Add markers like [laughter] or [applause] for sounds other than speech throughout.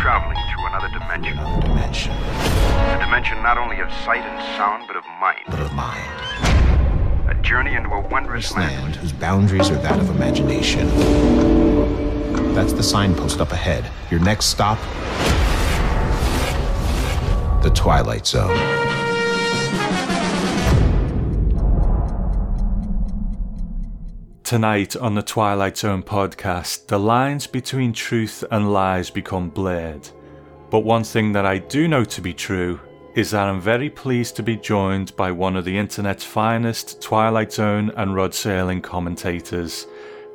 traveling through another dimension. Another dimension. A dimension not only of sight and sound, but of mind. But of mind. A journey into a wondrous This land whose boundaries are that of imagination. That's the signpost up ahead. Your next stop the Twilight Zone. Tonight on the Twilight Zone podcast, the lines between truth and lies become blurred. But one thing that I do know to be true is that I'm very pleased to be joined by one of the internet's finest Twilight Zone and Rod Serling commentators.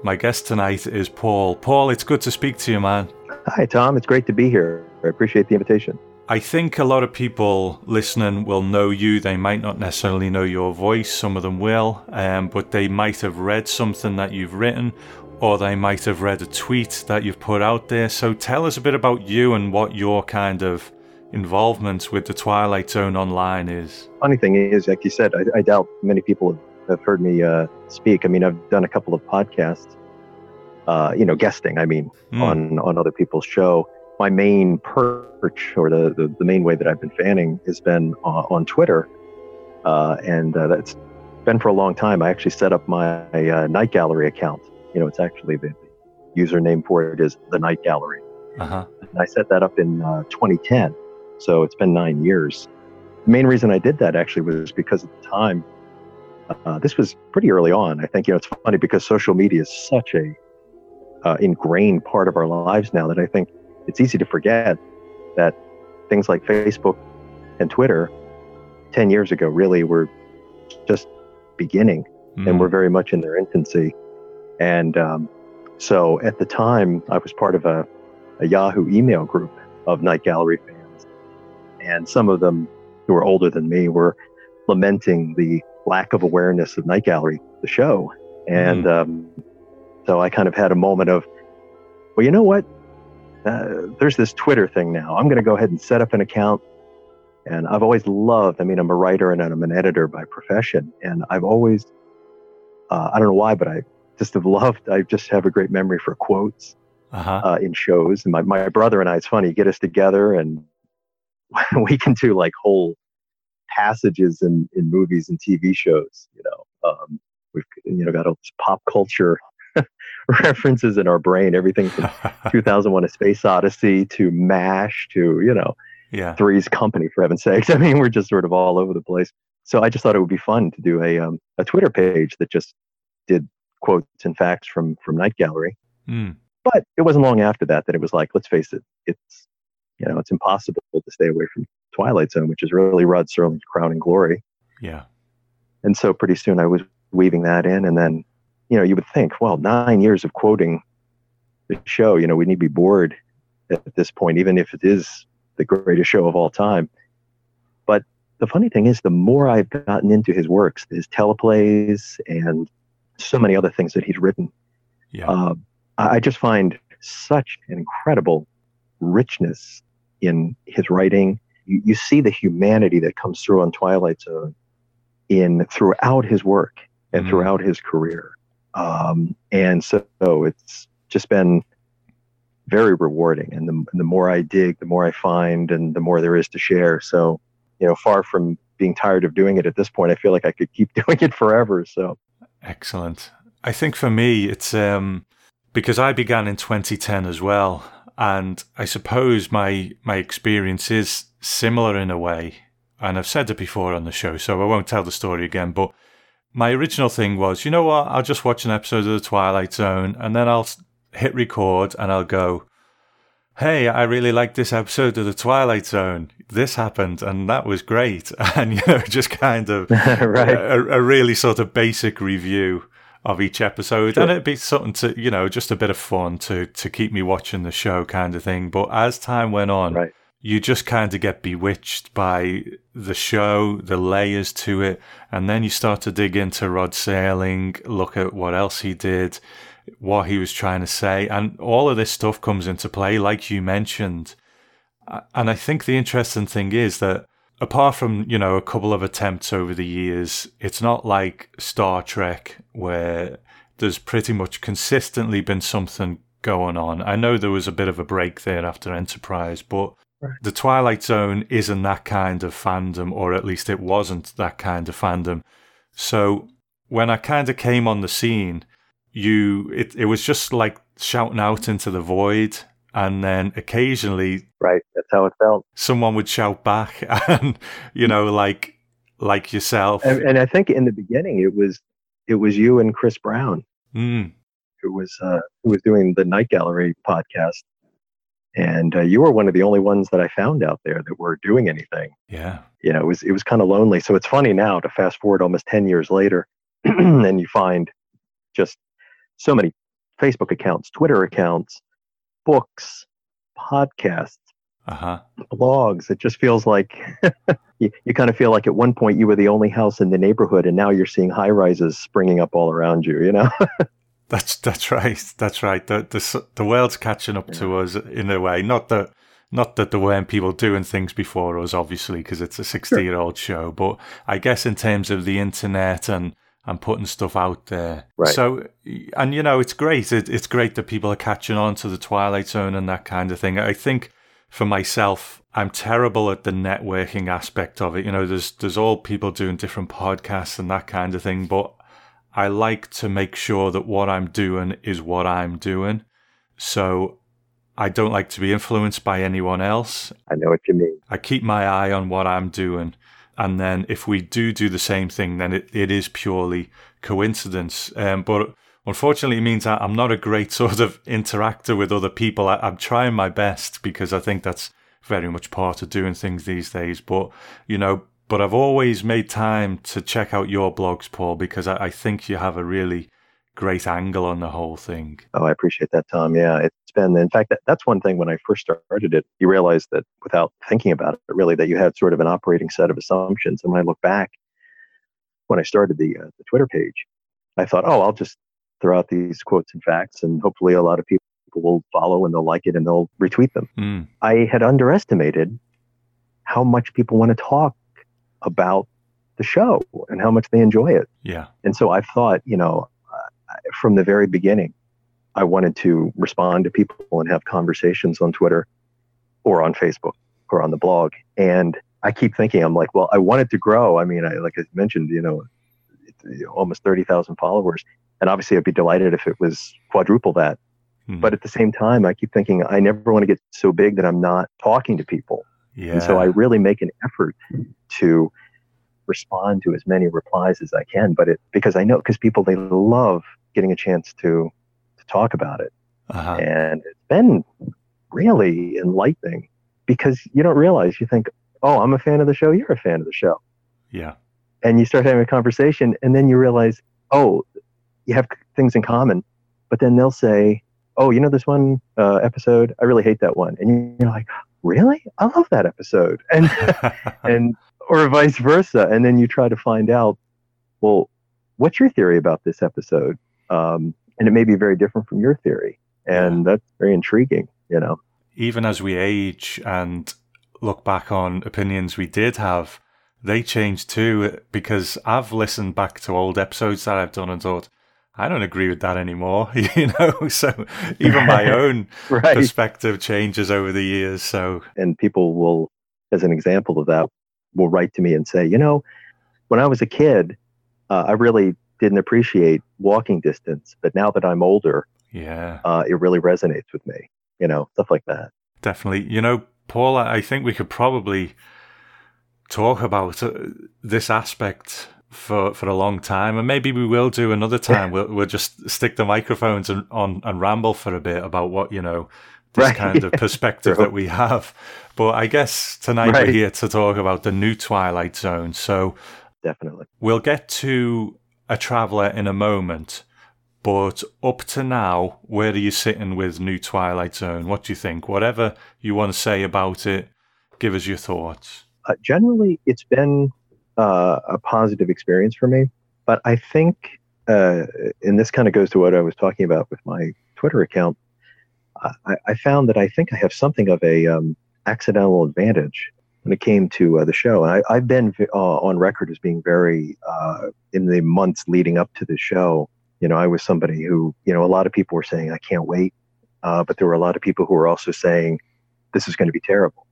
My guest tonight is Paul. Paul, it's good to speak to you, man. Hi, Tom. It's great to be here. I appreciate the invitation. I think a lot of people listening will know you. They might not necessarily know your voice, some of them will, um, but they might have read something that you've written or they might have read a tweet that you've put out there. So tell us a bit about you and what your kind of involvement with the Twilight Zone online is. Funny thing is, like you said, I, I doubt many people have heard me uh, speak. I mean, I've done a couple of podcasts, uh, you know, guesting, I mean, mm. on, on other people's show my main perch or the, the, the, main way that I've been fanning has been uh, on Twitter. Uh, and uh, that's been for a long time. I actually set up my uh, Night Gallery account. You know, it's actually the, the username for it is the Night Gallery. Uh-huh. And I set that up in uh, 2010. So it's been nine years. The main reason I did that actually was because at the time, uh, this was pretty early on. I think, you know, it's funny because social media is such a ingrained part of our lives now that I think it's easy to forget that things like Facebook and Twitter 10 years ago really were just beginning mm. and were very much in their infancy. And um, so at the time, I was part of a, a Yahoo email group of Night Gallery fans. And some of them who were older than me were lamenting the lack of awareness of Night Gallery, the show. And mm. um, so I kind of had a moment of, well, you know what? Uh, there's this Twitter thing now. I'm going to go ahead and set up an account. And I've always loved, I mean, I'm a writer and I'm an editor by profession. And I've always, uh, I don't know why, but I just have loved, I just have a great memory for quotes uh-huh. uh, in shows. And my, my brother and I, it's funny, get us together and [laughs] we can do like whole passages in, in movies and TV shows, you know. Um, we've, you know, got all this pop culture [laughs] references in our brain. Everything from [laughs] 2001: A Space Odyssey to MASH to you know, yeah, Three's Company for heaven's sakes. [laughs] I mean, we're just sort of all over the place. So I just thought it would be fun to do a um, a Twitter page that just did quotes and facts from from Night Gallery. Mm. But it wasn't long after that that it was like, let's face it, it's you know, it's impossible to stay away from Twilight Zone, which is really Rod Serling's crowning glory. Yeah. And so pretty soon I was weaving that in, and then you know, you would think, well, nine years of quoting the show, you know, we need to be bored at this point, even if it is the greatest show of all time. But the funny thing is, the more I've gotten into his works, his teleplays, and so many other things that he's written, yeah. uh, I just find such an incredible richness in his writing. You, you see the humanity that comes through on Twilight Zone in throughout his work and mm. throughout his career. Um, and so it's just been very rewarding. And the, the more I dig, the more I find, and the more there is to share. So, you know, far from being tired of doing it at this point, I feel like I could keep [laughs] doing it forever. So excellent. I think for me, it's um, because I began in 2010 as well. And I suppose my my experience is similar in a way. And I've said it before on the show, so I won't tell the story again. But my original thing was, you know what? I'll just watch an episode of The Twilight Zone and then I'll hit record and I'll go, hey, I really like this episode of The Twilight Zone. This happened and that was great. [laughs] And, you know, just kind of [laughs] right. a, a, really sort of basic review of each episode. Sure. And it'd be something to, you know, just a bit of fun to, to keep me watching the show kind of thing. But as time went on, right you just kind of get bewitched by the show, the layers to it, and then you start to dig into Rod Serling, look at what else he did, what he was trying to say, and all of this stuff comes into play, like you mentioned. And I think the interesting thing is that apart from, you know, a couple of attempts over the years, it's not like Star Trek where there's pretty much consistently been something going on. I know there was a bit of a break there after Enterprise, but the Twilight Zone isn't that kind of fandom, or at least it wasn't that kind of fandom. So when I kind of came on the scene, you it, it was just like shouting out into the void and then occasionally right that's how it felt someone would shout back [laughs] and you know like like yourself and, and i think in the beginning it was it was you and chris brown mm. who was uh who was doing the night gallery podcast and uh, you were one of the only ones that i found out there that were doing anything yeah you know it was it was kind of lonely so it's funny now to fast forward almost 10 years later [clears throat] and you find just so many Facebook accounts, Twitter accounts, books, podcasts, uh-huh. blogs. It just feels like [laughs] you, you kind of feel like at one point you were the only house in the neighborhood, and now you're seeing high rises springing up all around you. You know. [laughs] that's that's right. That's right. The the the world's catching up yeah. to us in a way. Not that not that there weren't people doing things before us, obviously, because it's a sixty year old show. But I guess in terms of the internet and and putting stuff out there. Right. So, and you know, it's great. It, it's great that people are catching on to the Twilight Zone and that kind of thing. I think for myself, I'm terrible at the networking aspect of it. You know, there's there's all people doing different podcasts and that kind of thing, but I like to make sure that what I'm doing is what I'm doing. So I don't like to be influenced by anyone else. I know what you mean. I keep my eye on what I'm doing and then if we do do the same thing, then it, it is purely coincidence. Um, but unfortunately, it means I'm not a great [laughs] sort of interactor with other people. I, I'm trying my best because I think that's very much part of doing things these days. But you know, but I've always made time to check out your blogs, Paul, because I, I think you have a really great angle on the whole thing. Oh, I appreciate that, Tom. Yeah, it's been, in fact, that, that's one thing when I first started it, you realize that without thinking about it, really, that you had sort of an operating set of assumptions. And when I look back, when I started the, uh, the Twitter page, I thought, oh, I'll just throw out these quotes and facts, and hopefully a lot of people will follow and they'll like it and they'll retweet them. Mm. I had underestimated how much people want to talk about the show and how much they enjoy it. Yeah. And so I thought, you know, from the very beginning, I wanted to respond to people and have conversations on Twitter or on Facebook or on the blog. And I keep thinking, I'm like, well, I want it to grow. I mean, I, like I mentioned, you know, almost 30,000 followers. And obviously, I'd be delighted if it was quadruple that. Mm-hmm. But at the same time, I keep thinking, I never want to get so big that I'm not talking to people. Yeah. And so I really make an effort to respond to as many replies as I can. But it because I know because people they love getting a chance to to talk about it, uh-huh. and it's been really enlightening because you don't realize you think, oh, I'm a fan of the show, you're a fan of the show, yeah, and you start having a conversation, and then you realize, oh, you have things in common, but then they'll say, oh, you know this one uh, episode, I really hate that one, and you're like, really, I love that episode, [laughs] and [laughs] and or vice versa, and then you try to find out, well, what's your theory about this episode? um, and it may be very different from your theory, and that's very intriguing. You know, even as we age and look back on opinions we did have, they change too. Because I've listened back to old episodes that I've done and thought. I don't agree with that anymore, [laughs] you know. So even my [laughs] own right. perspective changes over the years. So and people will, as an example of that, will write to me and say, you know, when I was a kid, uh, I really didn't appreciate walking distance, but now that I'm older, yeah, uh, it really resonates with me. You know, stuff like that. Definitely. You know, Paul, I think we could probably talk about uh, this aspect for for a long time, and maybe we will do another time. we'll we'll just stick the microphones and, on and ramble for a bit about what you know this right. kind of [laughs] perspective that we have. But I guess tonight right. we're here to talk about the new Twilight Zone. So definitely, we'll get to a traveller in a moment. But up to now, where are you sitting with New Twilight Zone? What do you think? Whatever you want to say about it, give us your thoughts. Uh, generally, it's been uh, a positive experience for me. But I think, uh, and this kind of goes to what I was talking about with my Twitter account, I, I found that I think I have something of a um, accidental advantage when it came to uh, the show. And I, have been uh, on record as being very, uh, in the months leading up to the show, you know, I was somebody who, you know, a lot of people were saying, I can't wait. uh, but there were a lot of people who were also saying this is going to be terrible.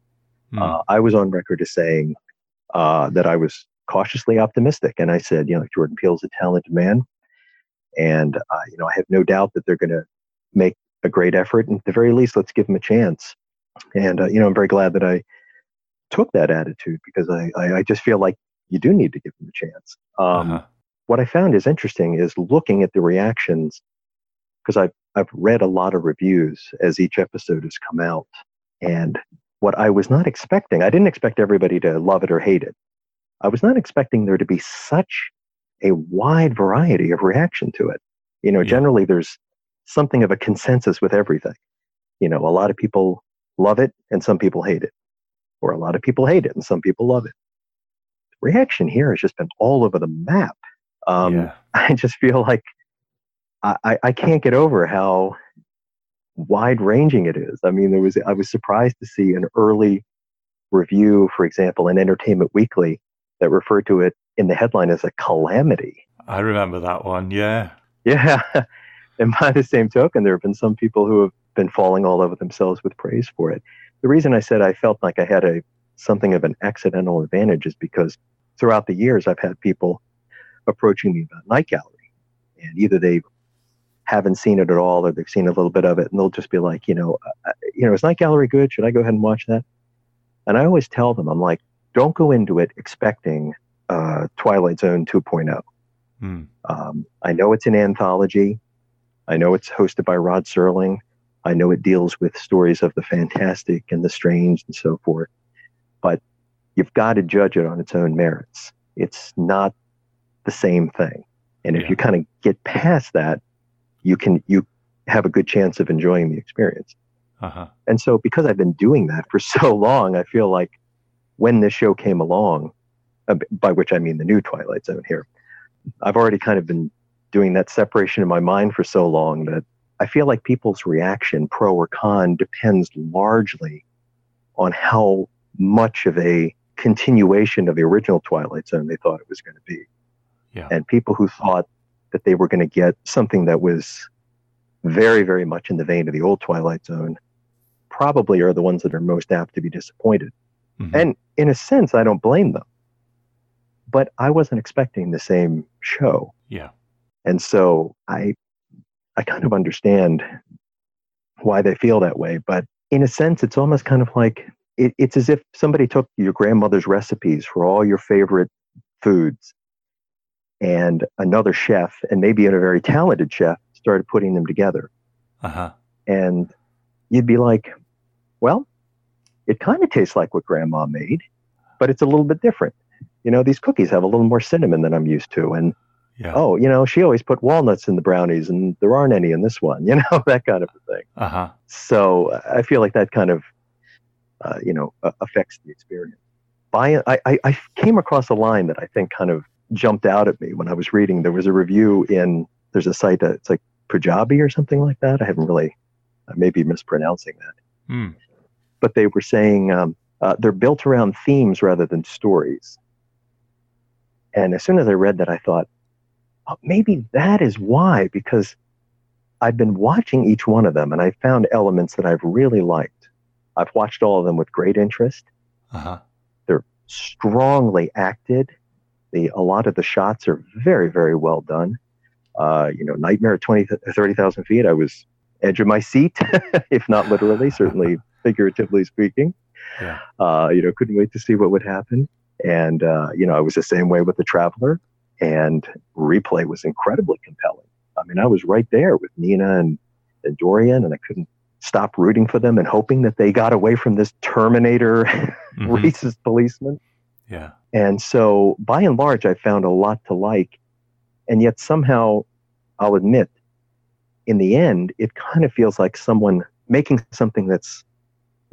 Mm. Uh, I was on record as saying uh, that I was cautiously optimistic, and I said, you know, Jordan Peele's a talented man, and uh, you know, I have no doubt that they're going to make a great effort, and at the very least, let's give them a chance. And uh, you know, I'm very glad that I took that attitude because I, I, I just feel like you do need to give them a chance. Um, uh-huh. What I found is interesting is looking at the reactions because I've I've read a lot of reviews as each episode has come out, and what I was not expecting, I didn't expect everybody to love it or hate it. I was not expecting there to be such a wide variety of reaction to it. You know, yeah. generally there's something of a consensus with everything. You know, a lot of people love it and some people hate it, or a lot of people hate it and some people love it. The reaction here has just been all over the map. Um, yeah. [laughs] I just feel like I, I can't get over how wide ranging it is. I mean, there was I was surprised to see an early review, for example, in Entertainment Weekly that referred to it in the headline as a calamity. I remember that one, yeah. Yeah. [laughs] and by the same token, there have been some people who have been falling all over themselves with praise for it. The reason I said I felt like I had a something of an accidental advantage is because throughout the years I've had people approaching me about Night Gallery. And either they haven't seen it at all or they've seen a little bit of it and they'll just be like, you know, uh, you know, is Night Gallery good? Should I go ahead and watch that? And I always tell them, I'm like, don't go into it expecting uh, Twilight Zone 2.0. Hmm. Um, I know it's an anthology. I know it's hosted by Rod Serling. I know it deals with stories of the fantastic and the strange and so forth. But you've got to judge it on its own merits. It's not the same thing. And if yeah. you kind of get past that, you can you have a good chance of enjoying the experience. Uh-huh. And so, because I've been doing that for [laughs] so long, I feel like when this show came along, uh, by which I mean the new Twilight Zone here, I've already kind of been doing that separation in my mind for so long that I feel like people's reaction, pro or con, depends largely on how much of a continuation of the original Twilight Zone they thought it was going to be. Yeah. And people who thought that they were going to get something that was very, very much in the vein of the old Twilight Zone probably are the ones that are most apt to be disappointed. Mm-hmm. And in a sense, I don't blame them. But I wasn't expecting the same show. Yeah. And so I I kind of understand why they feel that way. But in a sense, it's almost kind of like it, it's as if somebody took your grandmother's recipes for all your favorite foods and another chef, and maybe a very talented chef, started putting them together. Uh-huh. And you'd be like, well, it kind of tastes like what grandma made, but it's a little bit different. You know, these cookies have a little more cinnamon than I'm used to. And yeah. oh, you know, she always put walnuts in the brownies and there aren't any in this one, [laughs] you know, that kind of a thing. Uh-huh. So I feel like that kind of, uh, you know, uh, affects the experience. By, I, I, I came across a line that I think kind of jumped out at me when I was reading. There was a review in there's a site that it's like Pujabi or something like that. I haven't really, I may be mispronouncing that, mm. But they were saying um, uh, they're built around themes rather than stories. And as soon as I read that, I thought, oh, maybe that is why, because I've been watching each one of them and I found elements that I've really liked. I've watched all of them with great interest. Uh-huh. They're strongly acted the a lot of the shots are very very well done. Uh, you know, Nightmare at 20, 30,000 feet. I was edge of my seat, [laughs] if not literally, certainly [laughs] figuratively speaking. Yeah. Uh, you know, couldn't wait to see what would happen. And uh, you know, I was the same way with the Traveler, and replay was incredibly compelling. I mean, I was right there with Nina and, and Dorian, and I couldn't stop rooting for them and hoping that they got away from this Terminator [laughs] mm-hmm. racist policeman. Yeah. And so by and large, I found a lot to like. And yet somehow, I'll admit, in the end, it kind of feels like someone making something that's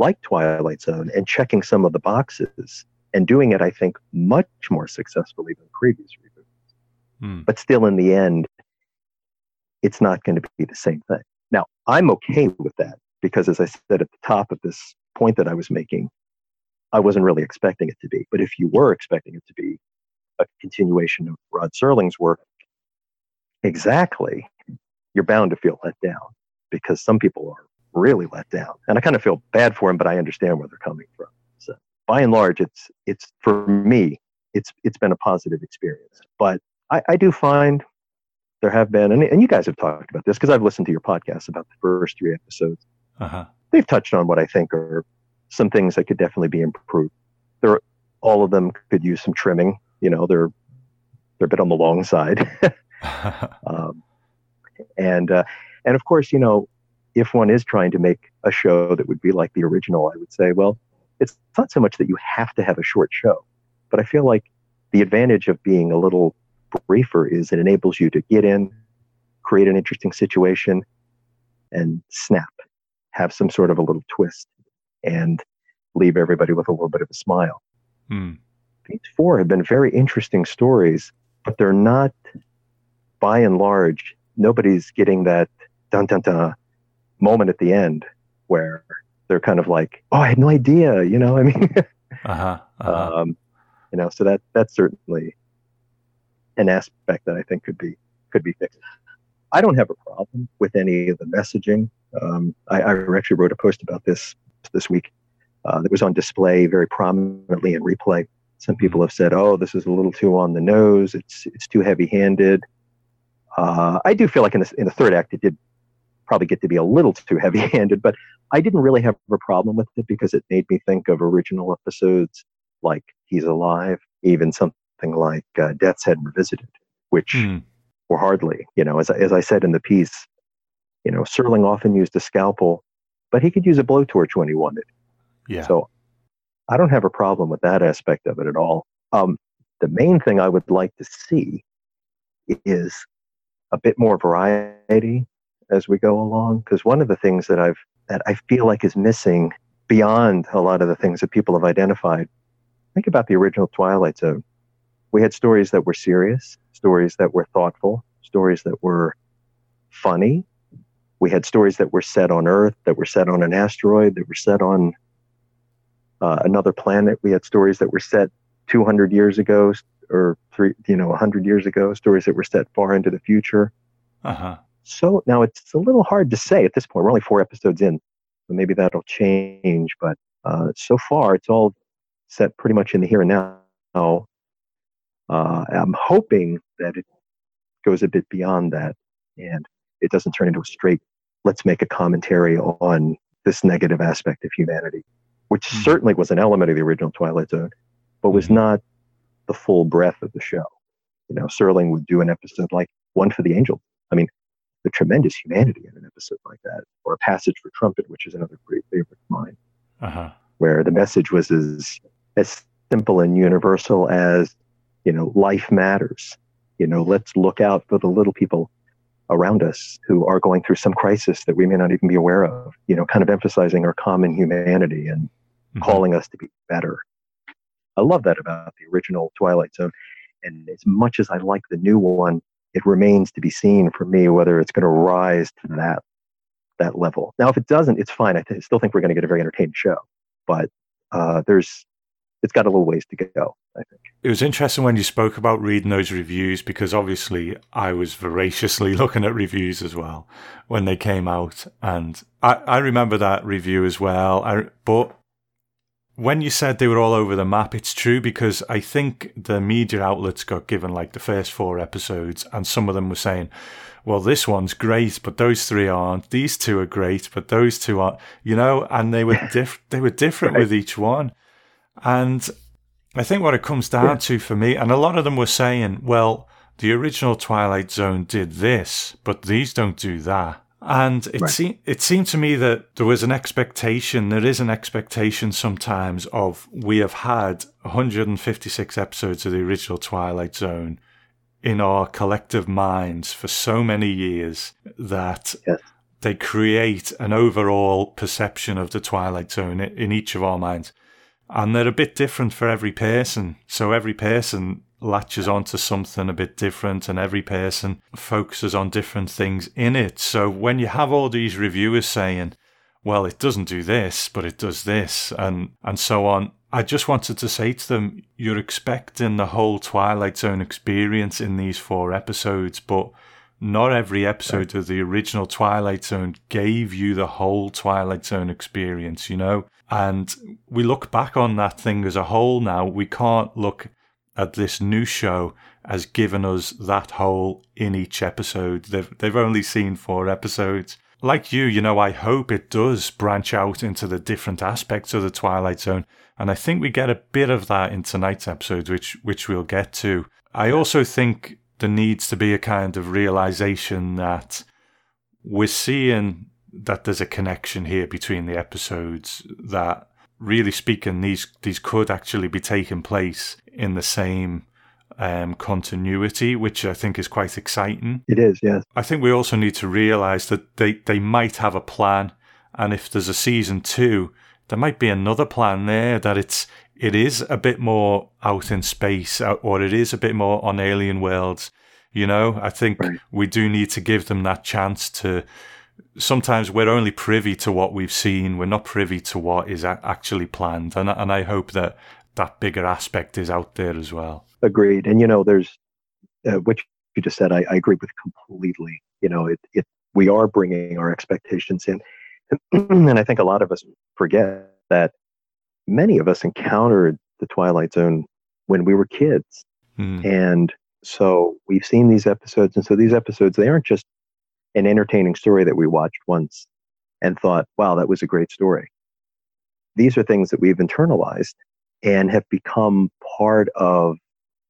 like Twilight Zone and checking some of the boxes and doing it, I think, much more successfully than previous reboots. Mm. But still, in the end, it's not going to be the same thing. Now, I'm okay with that because, as I said at the top of this point that I was making, I wasn't really expecting it to be. But if you were expecting it to be a continuation of Rod Serling's work, exactly, you're bound to feel let down because some people are really let down. And I kind of feel bad for them, but I understand where they're coming from. So by and large, it's it's for me, it's it's been a positive experience. But I, I do find there have been, and, and you guys have talked about this because I've listened to your podcast about the first three episodes. Uh-huh. They've touched on what I think are some things that could definitely be improved. There, all of them could use some trimming. You know, they're they're a bit on the long side. [laughs] [laughs] um, and uh, and of course, you know, if one is trying to make a show that would be like the original, I would say, well, it's not so much that you have to have a short show, but I feel like the advantage of being a little briefer is it enables you to get in, create an interesting situation, and snap, have some sort of a little twist, and leave everybody with a little bit of a smile. Hmm. These four have been very interesting stories, but they're not, by and large, nobody's getting that dun dun dun moment at the end where they're kind of like, "Oh, I had no idea," you know. I mean, [laughs] uh-huh, uh-huh. Um, you know, so that that's certainly an aspect that I think could be could be fixed. I don't have a problem with any of the messaging. Um, I, I, actually wrote a post about this this week uh, that was on display very prominently in replay. Some people mm-hmm. have said, "Oh, this is a little too on the nose. It's it's too heavy-handed." Uh, I do feel like in the, in the third act it did probably get to be a little too heavy-handed, but I didn't really have a problem with it because it made me think of original episodes like He's Alive, even something like uh, Death's Head Revisited, which mm. were hardly, you know, as, as I said in the piece, you know, Serling often used a scalpel, but he could use a blowtorch when he wanted. Yeah. So I don't have a problem with that aspect of it at all. Um, the main thing I would like to see is a bit more variety as we go along. Because one of the things that I've that I feel like is missing beyond a lot of the things that people have identified. Think about the original Twilight Zone. We had stories that were serious, stories that were thoughtful, stories that were funny. We had stories that were set on Earth, that were set on an asteroid, that were set on uh, another planet. We had stories that were set 200 years ago, or three, you know, 100 years ago, stories that were set far into the future. Uh-huh. So now it's a little hard to say at this point. We're only four episodes in, so maybe that'll change. But uh, so far, it's all set pretty much in the here and now. Uh, I'm hoping that it goes a bit beyond that and it doesn't turn into a straight, let's make a commentary on this negative aspect of humanity, which mm-hmm. certainly was an element of the original Twilight Zone, but was mm-hmm. not the full breadth of the show. You know, Serling would do an episode like One for the Angels. I mean, the tremendous humanity in an episode like that, or a passage for trumpet, which is another great favorite of mine, uh-huh. where the message was as as simple and universal as you know, life matters. You know, let's look out for the little people around us who are going through some crisis that we may not even be aware of. You know, kind of emphasizing our common humanity and mm-hmm. calling us to be better I love that about the original Twilight Zone. And as much as I like the new one, it remains to be seen for me whether it's going to rise to that that level. Now, if it doesn't, it's fine. I th- still think we're going to get a very entertaining show, but uh, there's it's got a little ways to go. I think it was interesting when you spoke about reading those reviews because obviously I was voraciously [laughs] looking at reviews as well when they came out, and I, I remember that review as well. I, but when you said they were all over the map, it's true because I think the media outlets got given like the first four episodes, and some of them were saying, well, this one's great, but those three aren't. These two are great, but those two aren't. You know, and they were [laughs] diff- they were different right. with each one. And I think what it comes down yeah. to for me, and a lot of them were saying, well, the original Twilight Zone did this, but these don't do that. And it right. seemed it seemed to me that there was an expectation. There is an expectation sometimes of we have had 156 episodes of the original Twilight Zone in our collective minds for so many years that yes. they create an overall perception of the Twilight Zone in each of our minds, and they're a bit different for every person. So every person latches onto something a bit different and every person focuses on different things in it. So when you have all these reviewers saying, well, it doesn't do this, but it does this, and, and so on, I just wanted to say to them, you're expecting the whole Twilight Zone experience in these four episodes, but not every episode of the original Twilight Zone gave you the whole Twilight Zone experience, you know? And we look back on that thing as a whole now. We can't look at this new show has given us that whole in each episode. They've, they've only seen four episodes. Like you, you know, I hope it does branch out into the different aspects of the Twilight Zone. And I think we get a bit of that in tonight's episode, which, which we'll get to. I also think there needs to be a kind of realization that we're seeing that there's a connection here between the episodes that really speaking these these could actually be taking place in the same um, continuity, which I think is quite exciting. It is, yes. I think we also need to realize that they, they might have a plan, and if there's a season two, there might be another plan there that it's it is a bit more out in space uh, or it is a bit more on alien worlds. You know, I think right. we do need to give them that chance to. Sometimes we're only privy to what we've seen. We're not privy to what is actually planned, and and I hope that that bigger aspect is out there as well. Agreed. And you know, there's uh, what you just said. I, I agree with completely. You know, it, it we are bringing our expectations in, [clears throat] and I think a lot of us forget that many of us encountered the Twilight Zone when we were kids. Mm. And so we've seen these episodes. And so these episodes, they aren't just an entertaining story that we watched once and thought, wow, that was a great story. These are things that we've internalized and have become part of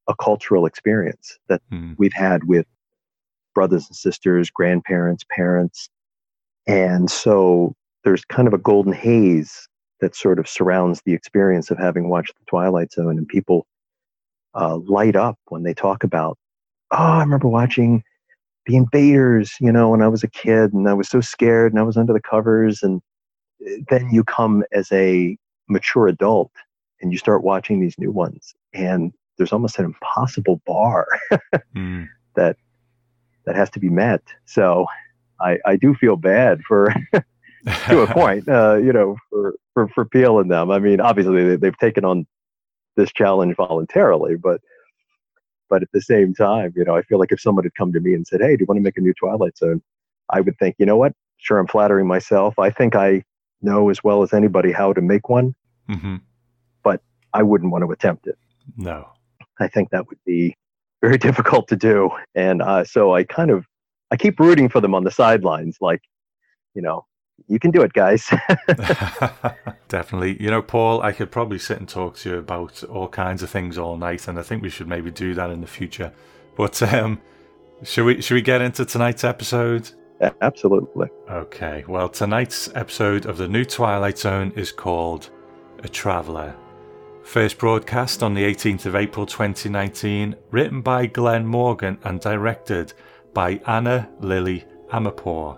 a cultural experience that mm. we've had with brothers and sisters, grandparents, parents. And so there's kind of a golden haze that sort of surrounds the experience of having watched the Twilight Zone, and people uh, light up when they talk about, oh, I remember watching the Invaders, you know, when I was a kid, and I was so scared, and I was under the covers, and eh, then you come as a mature adult, and you start watching these new ones, and there's almost an impossible bar [laughs] mm. that that has to be met. So I, I do feel bad for [laughs] to a [laughs] point, uh, you know, for, for, for Peele and them. I mean, obviously they, they've taken on this challenge voluntarily, but but at the same time, you know, I feel like if someone had come to me and said, "Hey, do you want to make a new Twilight Zone?" I would think, you know what? Sure, I'm flattering myself. I think I know as well as anybody how to make one, mm-hmm. I wouldn't want to attempt it. No, I think that would be very [laughs] difficult to do, and uh, so I kind of I keep rooting for them on the sidelines, like, you know, you can do it, guys. [laughs] [laughs] Definitely. You know, Paul, I could probably sit and talk to you about all kinds of things all night, and I think we should maybe do that in the future. But um, should we should we get into tonight's episode? Absolutely. Okay. Well, tonight's episode of the new Twilight Zone is called A Traveller. First broadcast on the 18th of April 2019, written by Glen Morgan and directed by Ana Lily Amirpour.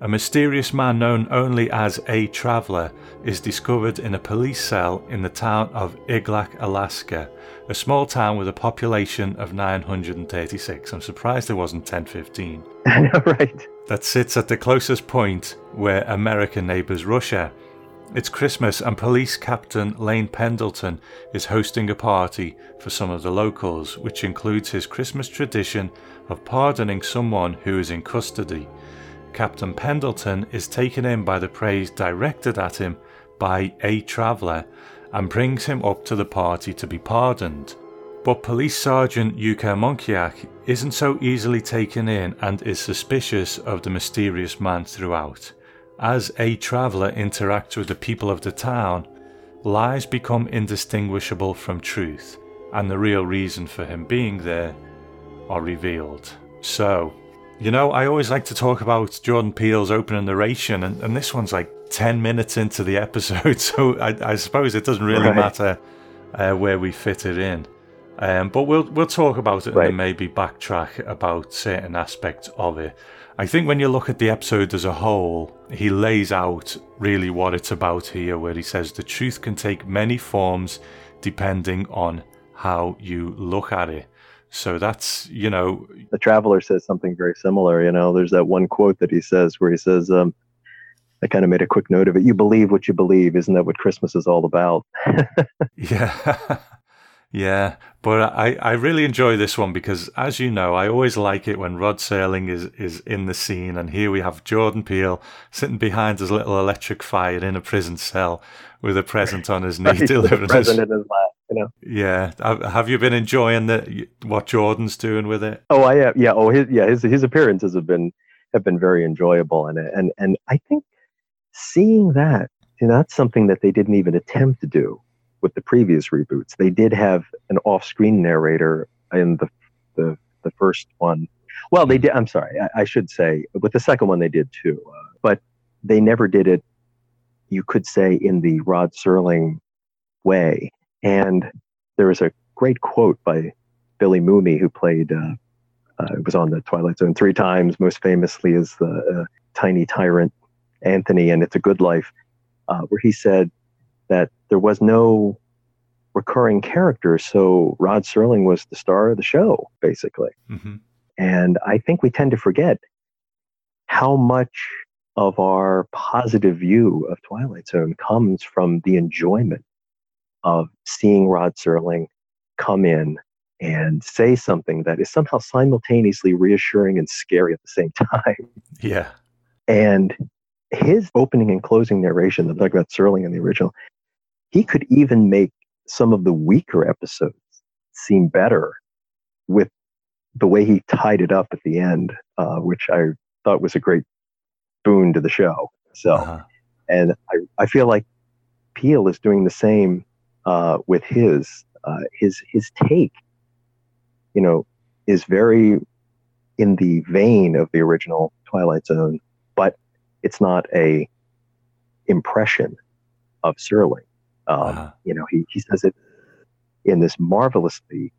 A mysterious man known only as a traveller is discovered in a police cell in the town of Iglaak, Alaska, a small town with a population of 936. I'm surprised there wasn't 1015. [laughs] I know, right. That sits at the closest point where America neighbours Russia. It's Christmas, and police captain Lane Pendleton is hosting a party for some of the locals, which includes his Christmas tradition of pardoning someone who is in custody. Captain Pendleton is taken in by the praise directed at him by a traveller and brings him up to the party to be pardoned. But Police Sergeant Yuka Mongoyak isn't so easily taken in and is suspicious of the mysterious man throughout. As a traveller interacts with the people of the town, lies become indistinguishable from truth, and the real reason for him being there are revealed. So, you know, I always like to talk about Jordan Peele's opening narration, and, and this one's like 10 minutes into the episode, [laughs] so I, I suppose it doesn't really right. matter uh, where we fit it in. Um, but we'll we'll talk about it right. and maybe backtrack about certain aspects of it. I think when you look at the episode as a whole, he lays out really what it's about here, where he says the truth can take many forms depending on how you look at it. So that's, you know. The traveller says something very similar. You know, there's that one quote that he says where he says, um, I kind of made a quick note of it. You believe what you believe. Isn't that what Christmas is all about? [laughs] yeah. [laughs] Yeah, but I, I really enjoy this one because, as you know, I always like it when Rod Serling is, is in the scene. And here we have Jordan Peele sitting behind his little electric fire in a prison cell with a present on his [laughs] knee. Delivering his, in his lap, you know. yeah, have, you been enjoying the what Jordan's doing with it? Oh, I have. Yeah. Oh, his yeah his his appearances have been have been very enjoyable, and and and I think seeing that you know, that's something that they didn't even attempt to do with the previous reboots. They did have an off-screen narrator in the the, the first one. Well, they did. I'm sorry, I, I should say with the second one they did too, uh, but they never did it. You could say in the Rod Serling way. And there was a great quote by Billy Mumy, who played, uh, uh, was on the Twilight Zone three times, most famously as the uh, tiny tyrant Anthony in It's a Good Life, uh, where he said that there was no recurring character, so Rod Serling was the star of the show, basically. Mm-hmm. And I think we tend to forget how much of our positive view of Twilight Zone comes from the enjoyment of seeing Rod Serling come in and say something that is somehow simultaneously reassuring and scary at the same [laughs] time. Yeah. And his opening and closing narration, the Doug about Serling in the original, he could even make some of the weaker episodes seem better with the way he tied it up at the end, uh, which I thought was a great boon to the show. So, uh-huh. and I, I feel like Peele is doing the same uh, with his uh, his his take. You know, is very in the vein of the original Twilight Zone, but it's not a impression of Serling. Um, uh-huh. You know, he he says it in this marvelously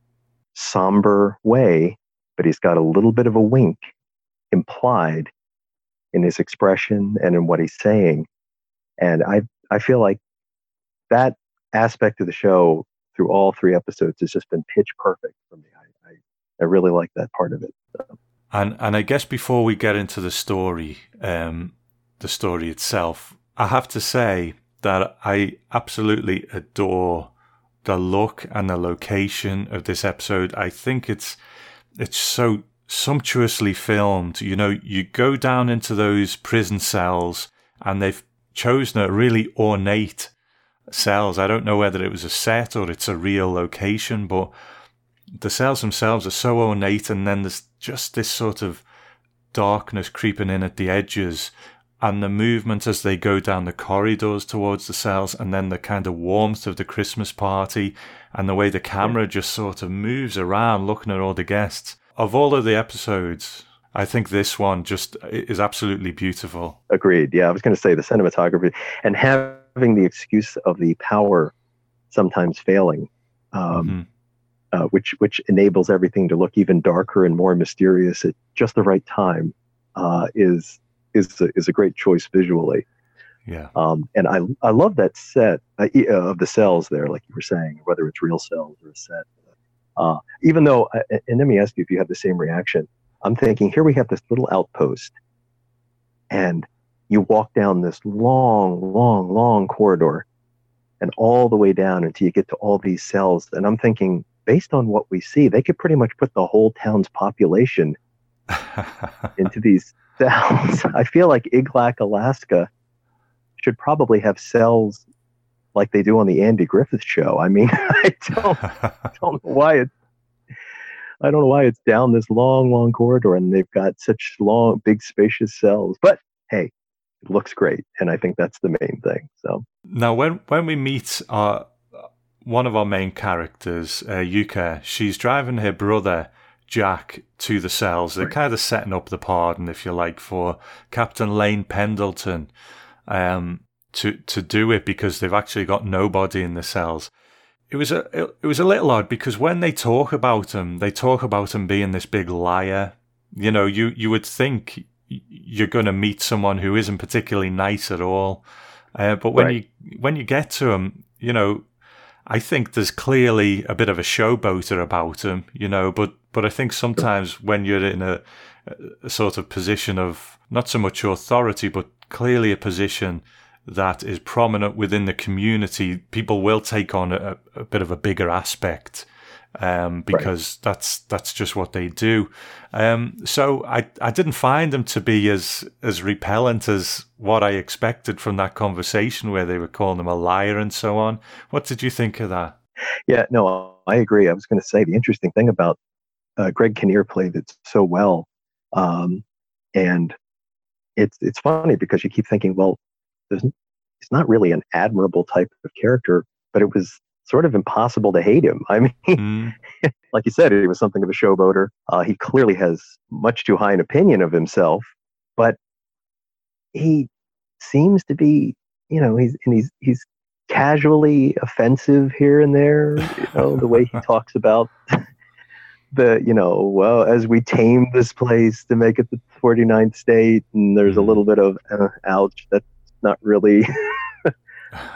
somber way, but he's got a little bit of a wink implied in his expression and in what he's saying. And I I feel like that aspect of the show through all three episodes has just been pitch perfect for me. I I, I really like that part of it. So. And and I guess before we get into the story, um, the story itself, I have to say that I absolutely adore the look and the location of this episode. I think it's it's so sumptuously filmed. You know, you go down into those prison cells and they've chosen a really ornate cells. I don't know whether it was a set or it's a real location, but the cells themselves are so ornate and then there's just this sort of darkness creeping in at the edges and the movement as they go down the corridors towards the cells and then the kind of warmth of the Christmas party and the way the camera just sort of moves around looking at all the guests. Of all of the episodes, I think this one just is absolutely beautiful. Agreed. Yeah, I was going to say the cinematography and having the excuse of the power sometimes failing, um, mm-hmm. uh, which which enables everything to look even darker and more mysterious at just the right time, uh, is is a, is a great choice visually. Yeah. Um, and I I love that set uh, uh, of the cells there, like you were saying, whether it's real cells or a set. Uh, even though, uh, and let me ask you if you have the same reaction. I'm thinking here we have this little outpost, and you walk down this long, long, long corridor, and all the way down until you get to all these cells. And I'm thinking, based on what we see, they could pretty much put the whole town's population [laughs] into these cells. [laughs] I feel like Iglaak, Alaska should probably have cells like they do on the Andy Griffith show. I mean, [laughs] I don't, [laughs] don't know why it I don't know why it's down this long, long corridor and they've got such long, big, spacious cells. But hey, it looks great, and I think that's the main thing. So now, when when we meet our one of our main characters, uh, Yuka, she's driving her brother Jack to the cells. They're kind of setting up the pardon, if you like, for Captain Lane Pendleton um, to to do it because they've actually got nobody in the cells. It was a it was a little odd because when they talk about him, they talk about him being this big liar. You know, you you would think you're going to meet someone who isn't particularly nice at all, uh, but when right. you when you get to him, you know, I think there's clearly a bit of a showboater about him, you know, but but I think sometimes when you're in a, a, sort of position of not so much authority, but clearly a position that is prominent within the community, people will take on a, a bit of a bigger aspect um, because right. that's that's just what they do. Um, so I I didn't find them to be as as repellent as what I expected from that conversation where they were calling him a liar and so on. What did you think of that? Yeah, no, I agree. I was going to say the interesting thing about uh, Greg Kinnear played it so well, um, and it's it's funny because you keep thinking, well, there's it's not really an admirable type of character, but it was sort of impossible to hate him. [laughs] I mean, mm. like you said, he was something of a showboater. Uh, he clearly has much too high an opinion of himself, but he seems to be, you know, he's and he's he's casually offensive here and there. You know, the way he [laughs] talks about the, you know, well, as we tame this place to make it the 49th state, and there's a mm. little bit of uh, ouch. That's not really [laughs]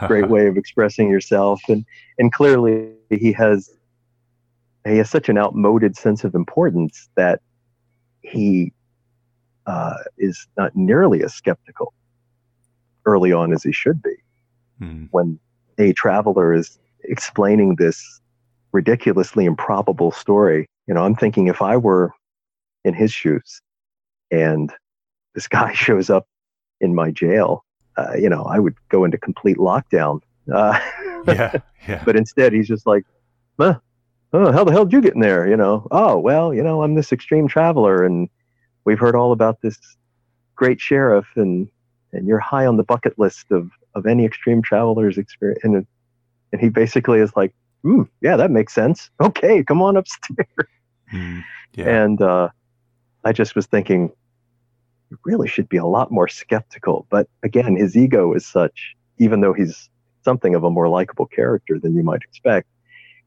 great [laughs] way of expressing yourself and and clearly he has he has such an outmoded sense of importance that he uh, is not nearly as skeptical early on as he should be mm. when a traveler is explaining this ridiculously improbable story you know i'm thinking if i were in his shoes and this guy [laughs] shows up in my jail uh, you know, I would go into complete lockdown. Uh, [laughs] yeah, yeah. But instead, he's just like, huh, oh, how the hell did you get in there? You know, oh, well, you know, I'm this extreme traveler, and we've heard all about this great sheriff, and and you're high on the bucket list of of any extreme traveler's experience. And and he basically is like, hmm, yeah, that makes sense. Okay, come on upstairs. Mm, yeah. And uh, I just was thinking, really should be a lot more skeptical. But again, his ego is such, even though he's something of a more likable character than you might expect,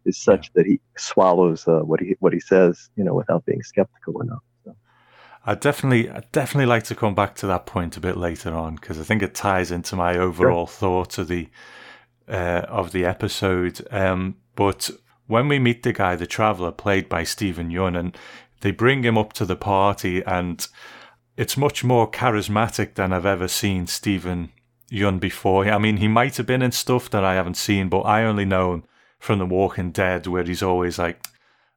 is such yeah. that he swallows uh, what he what he says, you know, without being skeptical enough. So. I definitely, I definitely like to come back to that point a bit later on because I think it ties into my overall sure. thought of the uh, of the episode. Um, but when we meet the guy, the traveler, played by Steven Yeun, and they bring him up to the party and it's much more charismatic than I've ever seen Steven Yeun before. I mean, he might have been in stuff that I haven't seen, but I only know him from The Walking Dead, where he's always like,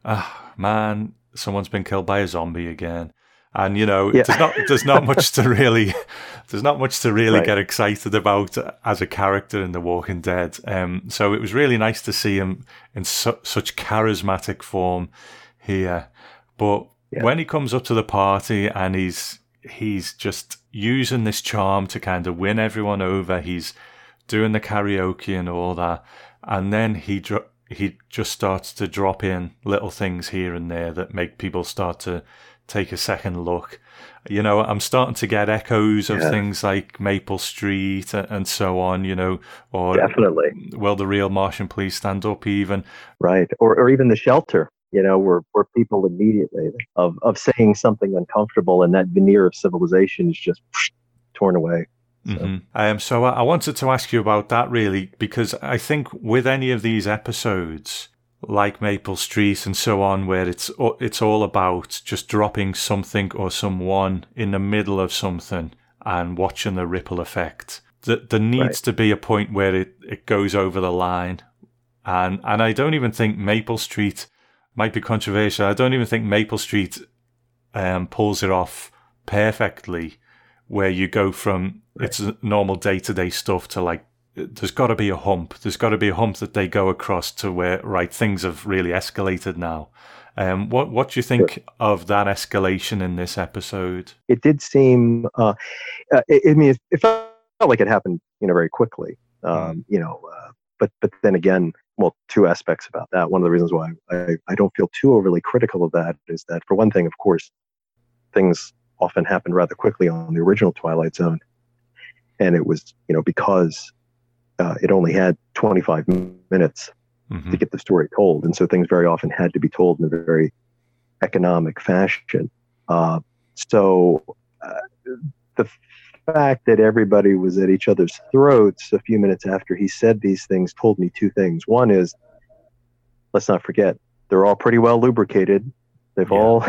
ah, oh, man, someone's been killed by a zombie again. And you know, yeah. there's not there's not [laughs] much to really there's not much to really right. get excited about as a character in The Walking Dead. Um, so it was really nice to see him in su- such charismatic form here. But yeah. when he comes up to the party and he's he's just using this charm to kind of win everyone over. He's doing the karaoke and all that, and then he dro- he just starts to drop in little things here and there that make people start to take a second look. You know, I'm starting to get echoes of yeah. things like Maple Street and so on. You know, or definitely, well, the real Martian please stand up even, right, or or even the shelter you know, we're, we're people immediately of, of saying something uncomfortable and that veneer of civilization is just [sniffs] torn away. Mm-hmm. Um, so I wanted to ask you about that really, because I think with any of these episodes, like Maple Street and so on, where it's it's all about just dropping something or someone in the middle of something and watching the ripple effect. That there needs right. to be a point where it, it goes over the line, and and I don't even think Maple Street might be controversial. I don't even think Maple Street um, pulls it off perfectly, where you go from right. it's normal day to day stuff to like there's got to be a hump. There's got to be a hump that they go across to where right things have really escalated now. Um, what what do you think sure. of that escalation in this episode? It did seem. Uh, uh it, I mean, it, it, felt like it happened, you know, very quickly. Hmm. Um, mm. You know, uh, but but then again, well, two aspects about that. One of the reasons why I, I don't feel too overly critical of that is that, for one thing, of course, things often happen rather quickly on the original Twilight Zone. And it was, you know, because uh, it only had 25 minutes mm-hmm. to get the story told. And so things very often had to be told in a very economic fashion. Uh, so uh, the fact that everybody was at each other's throats a few minutes after he said these things told me two things. One is, let's not forget, they're all pretty well lubricated. They've yeah. all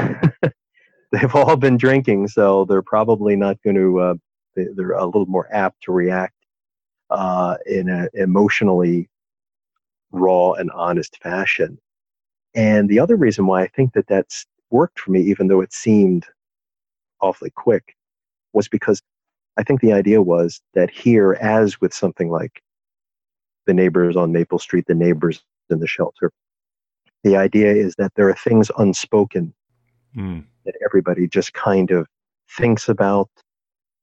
[laughs] they've all been drinking, so they're probably not going to. Uh, they, are a little more apt to react uh, in an emotionally raw and honest fashion. And the other reason why I think that that's worked for me, even though it seemed awfully quick, was because I think the idea was that here, as with something like the neighbors on Maple Street, the neighbors in the shelter, the idea is that there are things unspoken mm. that everybody just kind of thinks about,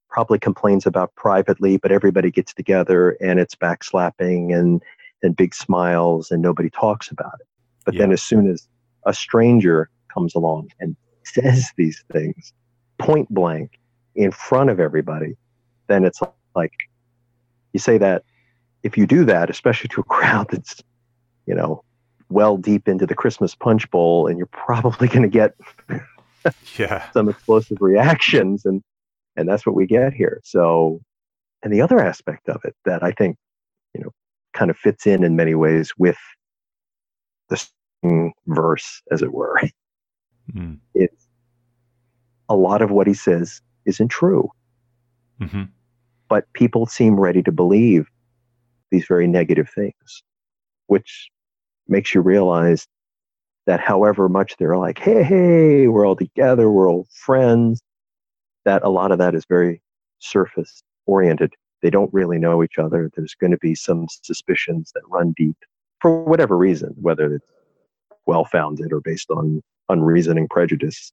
probably complains about privately, but everybody gets together and it's backslapping and and big smiles and nobody talks about it. But yeah. then as soon as a stranger comes along and says these things point blank in front of everybody, then it's like you say that if you do that, especially to a [laughs] crowd that's, you know, well deep into the Christmas punch bowl, and you're probably going to get [laughs] yeah some explosive reactions, and and that's what we get here. So, and the other aspect of it that I think, you know, kind of fits in in many ways with the verse, as it were, mm. it's a lot of what he says isn't true. Mm-hmm. But people seem ready to believe these very negative things, which makes you realize that however much they're like, hey, hey, we're all together, we're all friends, that a lot of that is very surface oriented. They don't really know each other. There's going to be some suspicions that run deep for whatever reason, whether it's well founded or based on unreasoning prejudice,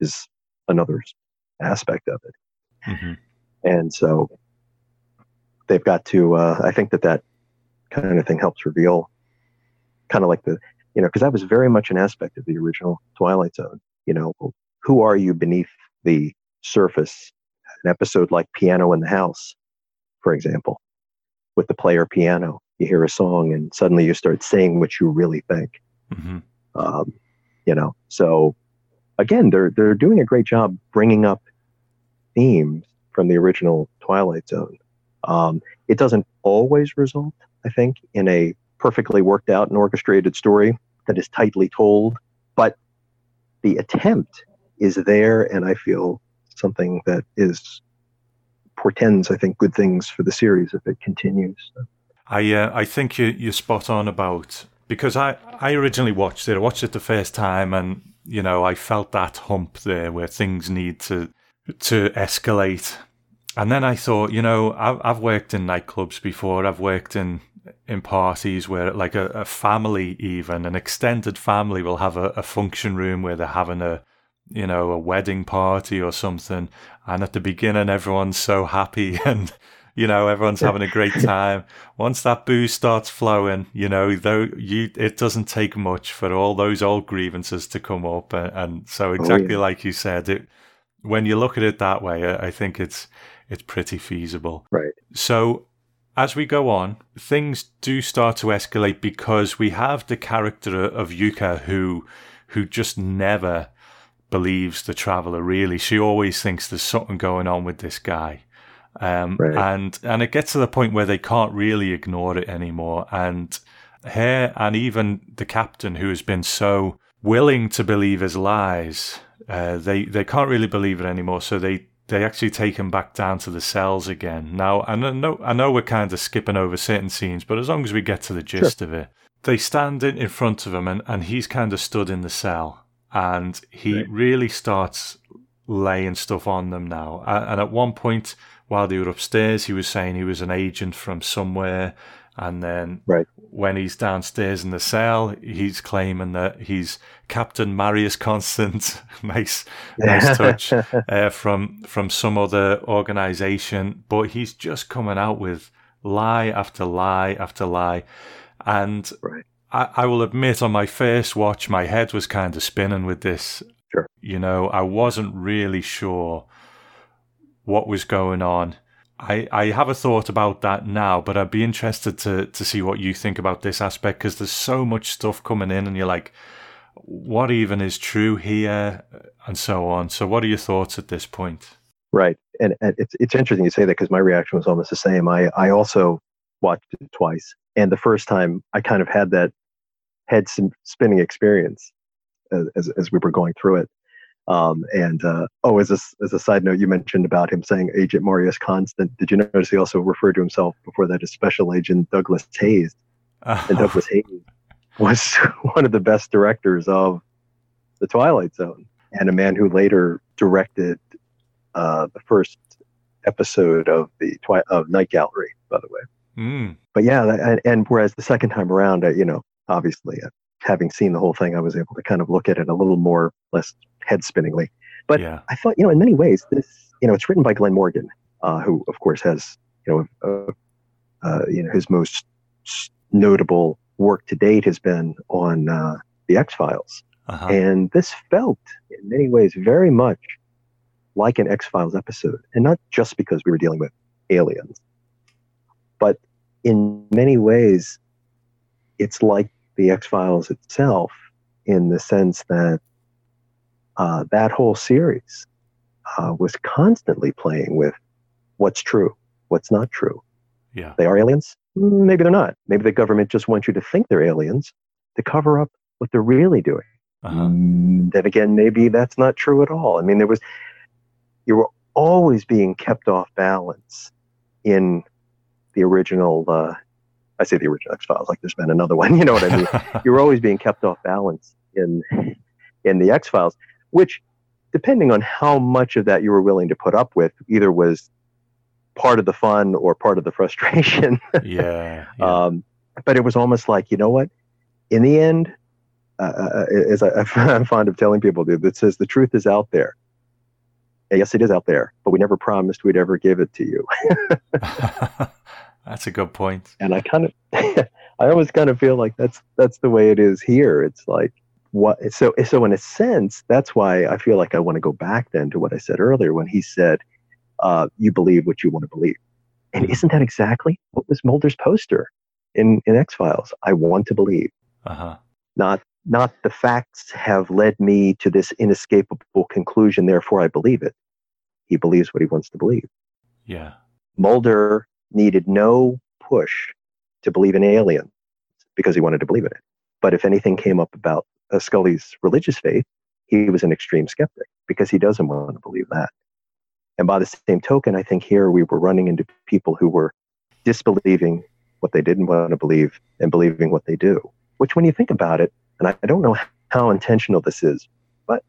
is another aspect of it. Mm-hmm. And so they've got to, uh, I think that that kind of thing helps reveal kind of like the, you know, because that was very much an aspect of the original Twilight Zone. You know, who are you beneath the surface? An episode like Piano in the House, for example, with the player piano, you hear a song and suddenly you start saying what you really think. Mm-hmm. Um, you know, so again, they're they're doing a great job bringing up themes from the original Twilight Zone. Um, it doesn't always result, I think, in a perfectly worked out and orchestrated story that is tightly told, but the attempt is there, and I feel something that is portends, I think, good things for the series if it continues. I uh, I think you you're spot on about because I I originally watched it. I watched it the first time, and you know I felt that hump there where things need to to escalate. And then I thought, you know, I've I've worked in nightclubs before. I've worked in in parties where like a, a family even an extended family will have a, a function room where they're having a you know a wedding party or something and at the beginning everyone's so happy [laughs] and you know everyone's having a great [laughs] time once that booze starts flowing you know though you it doesn't take much for all those old grievances to come up and, and so oh, exactly oh, yeah. like you said it when you look at it that way I, I think it's it's pretty feasible right so as we go on, things do start to escalate because we have the character of Yuka who who just never believes the traveler really. She always thinks there's something going on with this guy. Um, right. and and it gets to the point where they can't really ignore it anymore. And her and even the captain who has been so willing to believe his lies, uh, they they can't really believe it anymore. So they they actually take him back down to the cells again. Now, I know, I know we're kind of skipping over certain scenes, but as long as we get to the gist sure. of it, they stand in, in front of him and, and he's kind of stood in the cell and he right. really starts laying stuff on them now. And at one point, while they were upstairs, he was saying he was an agent from somewhere and then right. When he's downstairs in the cell, he's claiming that he's Captain Marius Constant. [laughs] nice, nice touch [laughs] uh, from from some other organization. But he's just coming out with lie after lie after lie, and right. I, I will admit, on my first watch, my head was kind of spinning with this. Sure. You know, I wasn't really sure what was going on I, I have a thought about that now, but I'd be interested to, to see what you think about this aspect because there's so much stuff coming in, and you're like, what even is true here, and so on. So, what are your thoughts at this point? Right, and, and it's it's interesting you say that because my reaction was almost the same. I I also watched it twice, and the first time I kind of had that head spinning experience as as, as we were going through it. Um, and uh, oh, as a, as a side note, you mentioned about him saying Agent Marius Constant. Did you notice he also referred to himself before that as Special Agent Douglas Heyes? And Douglas Heyes was [laughs] one of the best directors of The Twilight Zone, and a man who later directed uh, the first episode of the Twi- of Night Gallery, by the way. Mm. But yeah, and, and whereas the second time around, uh, you know, obviously uh, having seen the whole thing, I was able to kind of look at it a little more less head spinningly. But yeah. I thought, you know, in many ways, this, you know, it's written by Glen Morgan, uh, who of course has, you know, uh, you know, his most notable work to date has been on uh, the X Files, Uh-huh. and this felt in many ways very much like an X Files episode, and not just because we were dealing with aliens, but in many ways, it's like the X Files itself in the sense that uh, that whole series uh, was constantly playing with what's true, what's not true. yeah. They are aliens? Maybe they're not. Maybe the government just wants you to think they're aliens to cover up what they're really doing. Uh-huh. Mm, Then again, maybe that's not true at all. I mean, there was, you were always being kept off balance in the original, uh, I say the original X Files, like there's been another [laughs] one, you know what I mean? [laughs] you were always being kept off balance in, in the X Files, which, depending on how much of that you were willing to put up with, either was part of the fun or part of the frustration. [laughs] yeah. yeah. Um, but it was almost like, you know what? In the end, uh, uh, as I, [laughs] I'm fond of telling people, dude, that says the truth is out there. And yes, it is out there, but we never promised we'd ever give it to you. [laughs] That's a good point. And I kind of, I always kind of feel like that's that's the way it is here. It's like what? So so in a sense, that's why I feel like I want to go back then to what I said earlier when he said, uh, "You believe what you want to believe." And isn't that exactly what was Mulder's poster in in X Files? I want to believe. Uh-huh. not not the facts have led me to this inescapable conclusion therefore i believe it he believes what he wants to believe Yeah. mulder needed no push to believe in aliens because he wanted to believe in it but if anything came up about uh, scully's religious faith he was an extreme skeptic because he doesn't want to believe that and by the same token i think here we were running into people who were disbelieving what they didn't want to believe and believing what they do which when you think about it, and I, don't know how intentional this is, but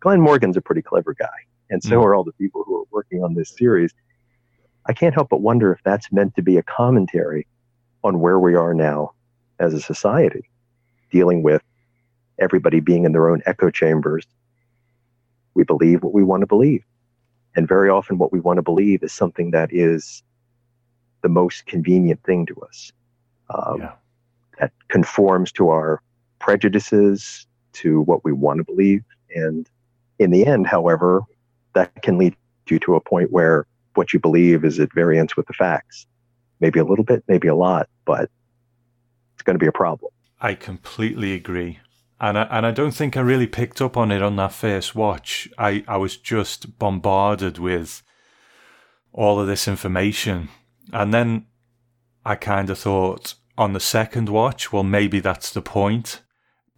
Glen Morgan's a pretty clever guy, and so Mm. are all the people who are working on this series. I can't help but wonder if that's meant to be a commentary on where we are now as a society, dealing with everybody being in their own echo chambers. We believe what we want to believe. And very often, what we want to believe is something that is the most convenient thing to us. Um, yeah. that conforms to our prejudices, to what we want to believe. And in the end, however, that can lead you to a point where what you believe is at variance with the facts. Maybe a little bit, maybe a lot, but it's going to be a problem. I completely agree. And I, and I don't think I really picked up on it on that first watch. I, I was just bombarded with all of this information. And then I kind of thought on the second watch, well, maybe that's the point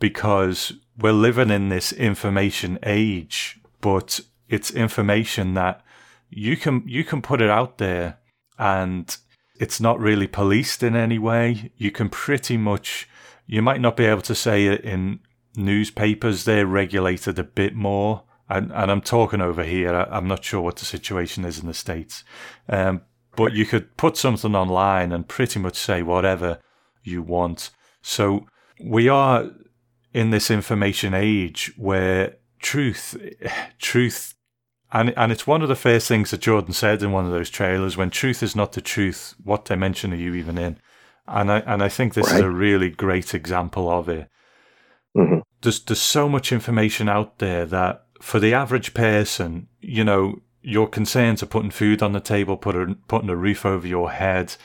because we're living in this information age, but it's information that you can you can put it out there and it's not really policed in any way. You can pretty much you might not be able to say it in newspapers they're regulated a bit more. And, and i'm talking over here I, i'm not sure what the situation is in the states. Um, but you could put something online and pretty much say whatever you want. So we are in this information age where truth truth and and it's one of the first things that Jordan said in one of those trailers when truth is not the truth what dimension are you even in? And I and I think this is a really great example of it Mhm. there's there's so much information out there that for the average person, you know, your concerns are putting food on the table, putting putting a roof over your head.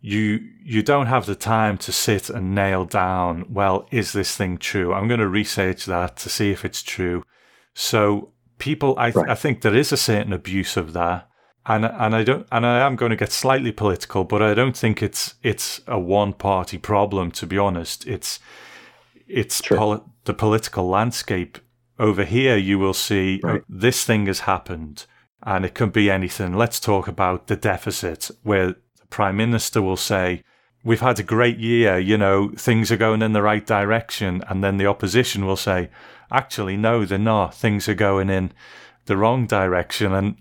You you don't have the time to sit and nail down. Well, is this thing true? I'm going to research that to see if it's true. So people, I Right. I think there is a certain abuse of that. And, and I don't and I am going to get slightly political, but I don't think it's it's a one party problem. To be honest, it's it's Sure. poli- the political landscape over here you will see oh, Right. this thing has happened and it can be anything. Let's talk about the deficit, where the Prime Minister will say, We've had a great year, you know, things are going in the right direction. And then the opposition will say, Actually, no, they're not. Things are going in the wrong direction. And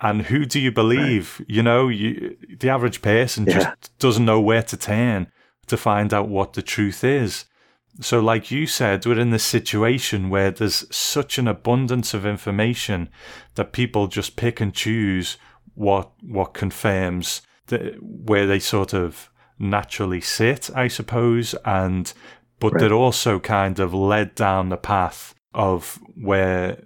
and who do you believe? You know, you, the average person Yeah. just doesn't know where to turn to find out what the truth is. So, like you said, we're in this situation where there's such an abundance of information that people just pick and choose what what confirms the, where they sort of naturally sit, I suppose, and but Right. they're also kind of led down the path of where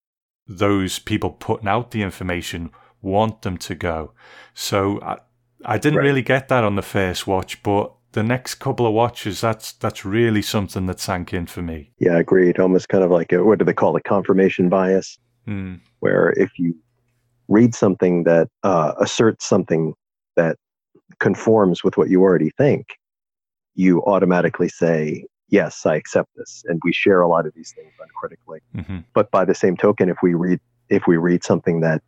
those people putting out the information want them to go. So I, I didn't Right. really get that on the first watch, but the next couple of watches, that's that's really something that sank in for me. Yeah, agreed. Almost kind of like a, what do they call it? Confirmation bias, Mm, where if you read something that uh, asserts something that conforms with what you already think, you automatically say, "Yes, I accept this." And we share a lot of these things uncritically. hmm But by the same token, if we read if we read something that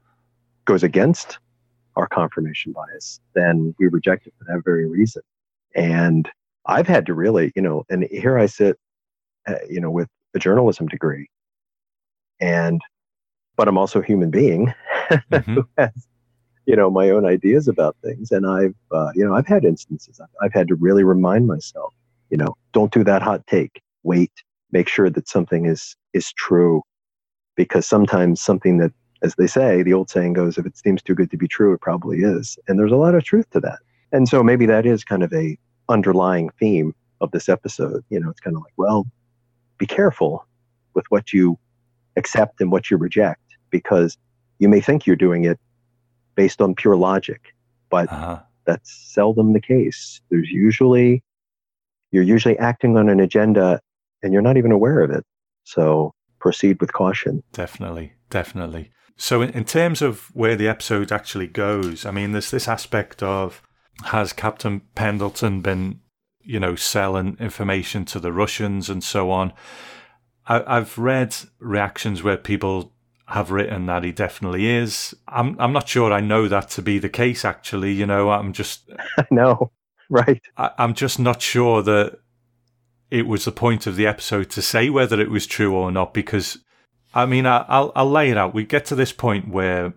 goes against our confirmation bias, then we reject it for that very reason. And I've had to really, you know, and here I sit, uh, you know, with a journalism degree, and but I'm also a human being [laughs] hmm who has, you know, my own ideas about things, and I've, uh, you know, I've had instances. I've, I've had to really remind myself, you know, don't do that hot take. Wait, make sure that something is is true, because sometimes something that, as they say, the old saying goes, if it seems too good to be true, it probably is, and there's a lot of truth to that. And so maybe that is kind of a underlying theme of this episode. You know, it's kind of like, well, be careful with what you accept and what you reject, because you may think you're doing it based on pure logic, but Uh-huh. that's seldom the case. There's usually you're usually acting on an agenda and you're not even aware of it. So proceed with caution. Definitely, definitely. So, in, in terms of where the episode actually goes, I mean, there's this aspect of has Captain Pendleton been, you know, selling information to the Russians and so on. I, I've read reactions where people have written that he definitely is. I'm I'm not sure I know that to be the case. Actually, you know, I'm just [laughs] know, right? I, I'm just not sure that it was the point of the episode to say whether it was true or not. Because, I mean, I, I'll I'll lay it out. We get to this point where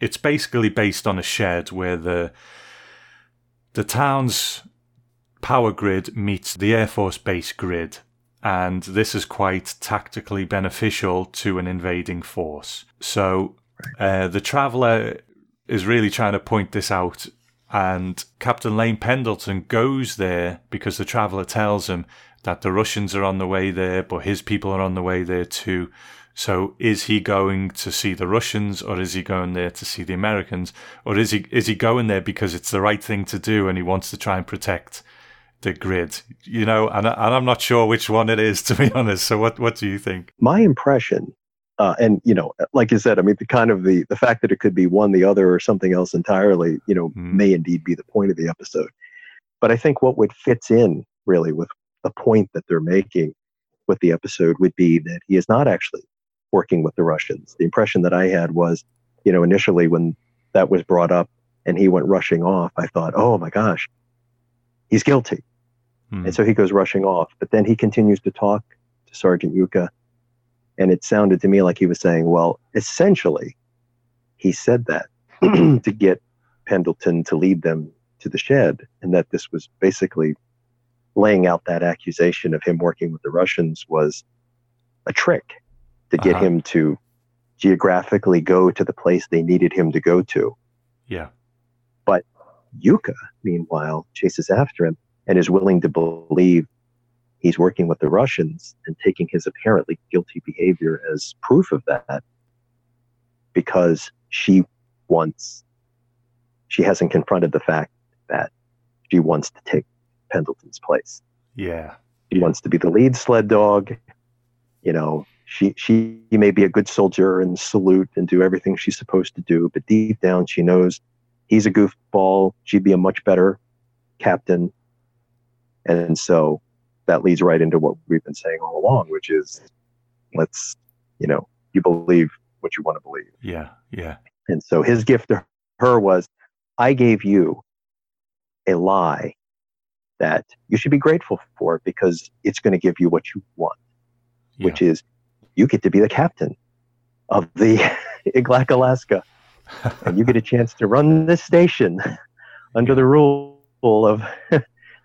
it's basically based on a shed where the the town's power grid meets the Air Force base grid, and this is quite tactically beneficial to an invading force. So, uh, the traveler is really trying to point this out and Captain Lane Pendleton goes there because the traveler tells him that the Russians are on the way there, but his people are on the way there too. So is he going to see the Russians or is he going there to see the Americans? Or is he is he going there because it's the right thing to do and he wants to try and protect the grid? You know, and, and I'm not sure which one it is [laughs] to be honest. So what what do you think? My impression, uh, and you know, like you said, I mean, the kind of the the fact that it could be one, the other, or something else entirely, you know, Mm. may indeed be the point of the episode. But I think what would fits in really with the point that they're making with the episode would be that he is not actually working with the Russians. The impression that I had was, you know, initially when that was brought up and he went rushing off, I thought, oh my gosh, he's guilty. Hmm. And so he goes rushing off. But then he continues to talk to Sergeant Yuka. And it sounded to me like he was saying, well, essentially, he said that [clears throat] to get Pendleton to lead them to the shed. And that this was basically laying out that accusation of him working with the Russians was a trick to get Uh-huh. him to geographically go to the place they needed him to go to. yeah. But Yuka, meanwhile, chases after him and is willing to believe he's working with the Russians and taking his apparently guilty behavior as proof of that because she wants, she hasn't confronted the fact that she wants to take Pendleton's place. Yeah. She wants to be the lead sled dog. You know, she she may be a good soldier and salute and do everything she's supposed to do, but deep down she knows he's a goofball. She'd be a much better captain. And so that leads right into what we've been saying all along, which is let's, you know, you believe what you want to believe. Yeah, yeah. And so his gift to her was, I gave you a lie that you should be grateful for because it's going to give you what you want, yeah. which is you get to be the captain of the [laughs] Iglaak Alaska. and you get a chance to run this station [laughs] under the rule of [laughs]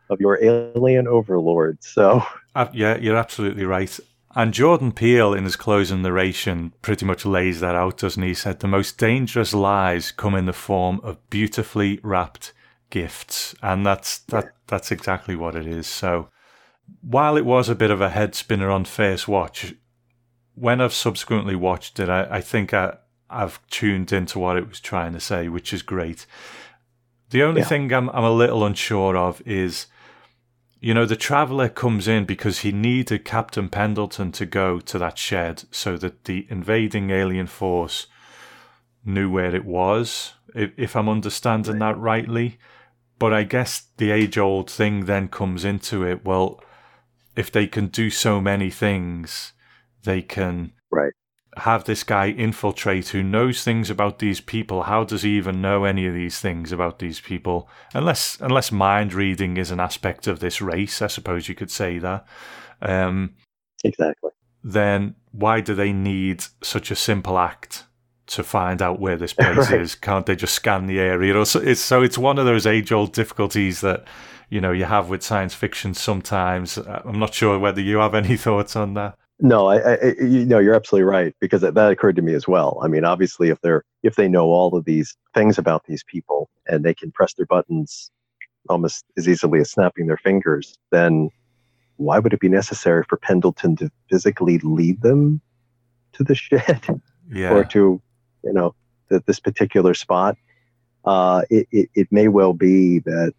of your alien overlord. So, uh, yeah, you're absolutely right. And Jordan Peele, in his closing narration, pretty much lays that out, doesn't he? He said, The most dangerous lies come in the form of beautifully wrapped gifts. And that's that that's exactly what it is. So while it was a bit of a head spinner on first watch, when I've subsequently watched it, I, I think I, I've tuned into what it was trying to say, which is great. The only yeah. thing I'm, I'm a little unsure of is you know, the traveller comes in because he needed Captain Pendleton to go to that shed so that the invading alien force knew where it was, if, if I'm understanding that rightly. But I guess the age old thing then comes into it. Well, if they can do so many things, they can right have this guy infiltrate who knows things about these people. How does he even know any of these things about these people? Unless unless mind reading is an aspect of this race, I suppose you could say that. Um, exactly. Then why do they need such a simple act to find out where this [laughs] place right. is? Can't they just scan the area? So it's so it's one of those age old difficulties that you know you have with science fiction sometimes. I'm not sure whether you have any [laughs] thoughts on that. No, I, I, you know, you're absolutely right because that, that occurred to me as well. I mean, obviously, if they're if they know all of these things about these people and they can press their buttons almost as easily as snapping their fingers, then why would it be necessary for Pendleton to physically lead them to the [laughs] shed yeah. or to, you know, the, this particular spot? Uh, it, it, it may well be that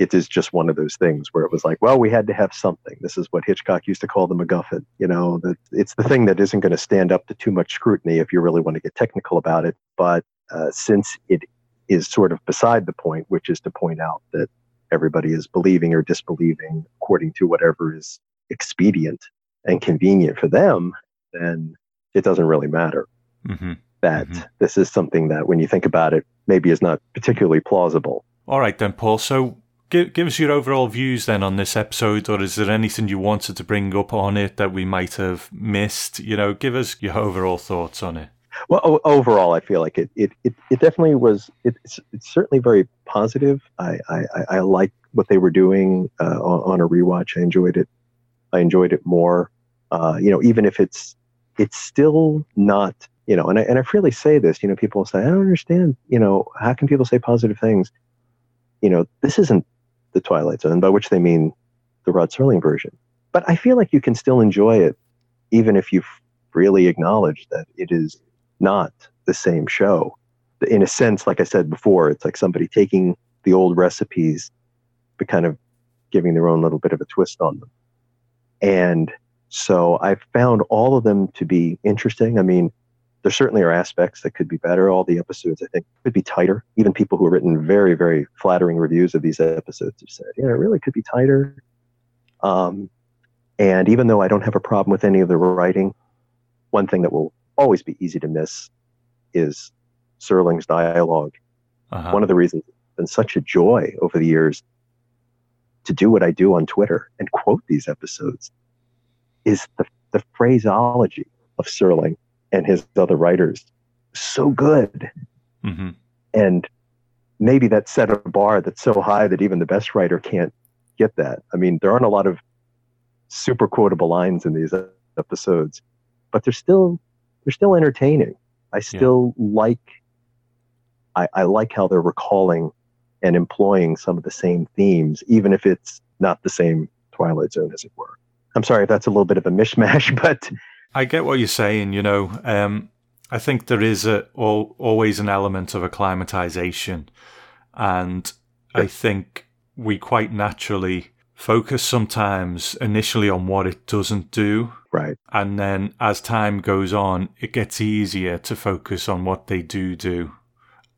it is just one of those things where it was like, well, we had to have something. This is what Hitchcock used to call the MacGuffin. You know, that it's the thing that isn't going to stand up to too much scrutiny if you really want to get technical about it. But uh, since it is sort of beside the point, which is to point out that everybody is believing or disbelieving according to whatever is expedient and convenient for them, then it doesn't really matter. Mm-hmm. That mm-hmm. this is something that, when you think about it, maybe is not particularly plausible. All right, then, Paul. So Give, give us your overall views then on this episode, or is there anything you wanted to bring up on it that we might have missed? You know, give us your overall thoughts on it. Well, overall, I feel like it it, it, it definitely was. It's, it's certainly very positive. I, I, I like what they were doing uh, on, on, a rewatch. I enjoyed it. I enjoyed it more. Uh, you know, even if it's it's still not. You know, and I and I freely say this. You know, people say I don't understand. You know, how can people say positive things? You know, this isn't the Twilight Zone, by which they mean the Rod Serling version. But I feel like you can still enjoy it, even if you really acknowledge that it is not the same show. In a sense, like I said before, it's like somebody taking the old recipes, but kind of giving their own little bit of a twist on them. And so I found all of them to be interesting. I mean, there certainly are aspects that could be better. All the episodes, I think, could be tighter. Even people who have written very, very flattering reviews of these episodes have said, yeah, it really could be tighter. Um, and even though I don't have a problem with any of the writing, one thing that will always be easy to miss is Serling's dialogue. Uh-huh. One of the reasons it's been such a joy over the years to do what I do on Twitter and quote these episodes is the, the phraseology of Serling and his other writers so good. Mm-hmm. And maybe that set a bar that's so high that even the best writer can't get that. I mean, there aren't a lot of super quotable lines in these episodes, but they're still they're still entertaining. I still yeah. like I, I like how they're recalling and employing some of the same themes, even if it's not the same Twilight Zone, as it were. I'm sorry if that's a little bit of a mishmash, [laughs] but I get what you're saying. You know, um, I think there is a, all, always an element of acclimatization, and I think we quite naturally focus sometimes initially on what it doesn't do. Right. And then as time goes on, it gets easier to focus on what they do do.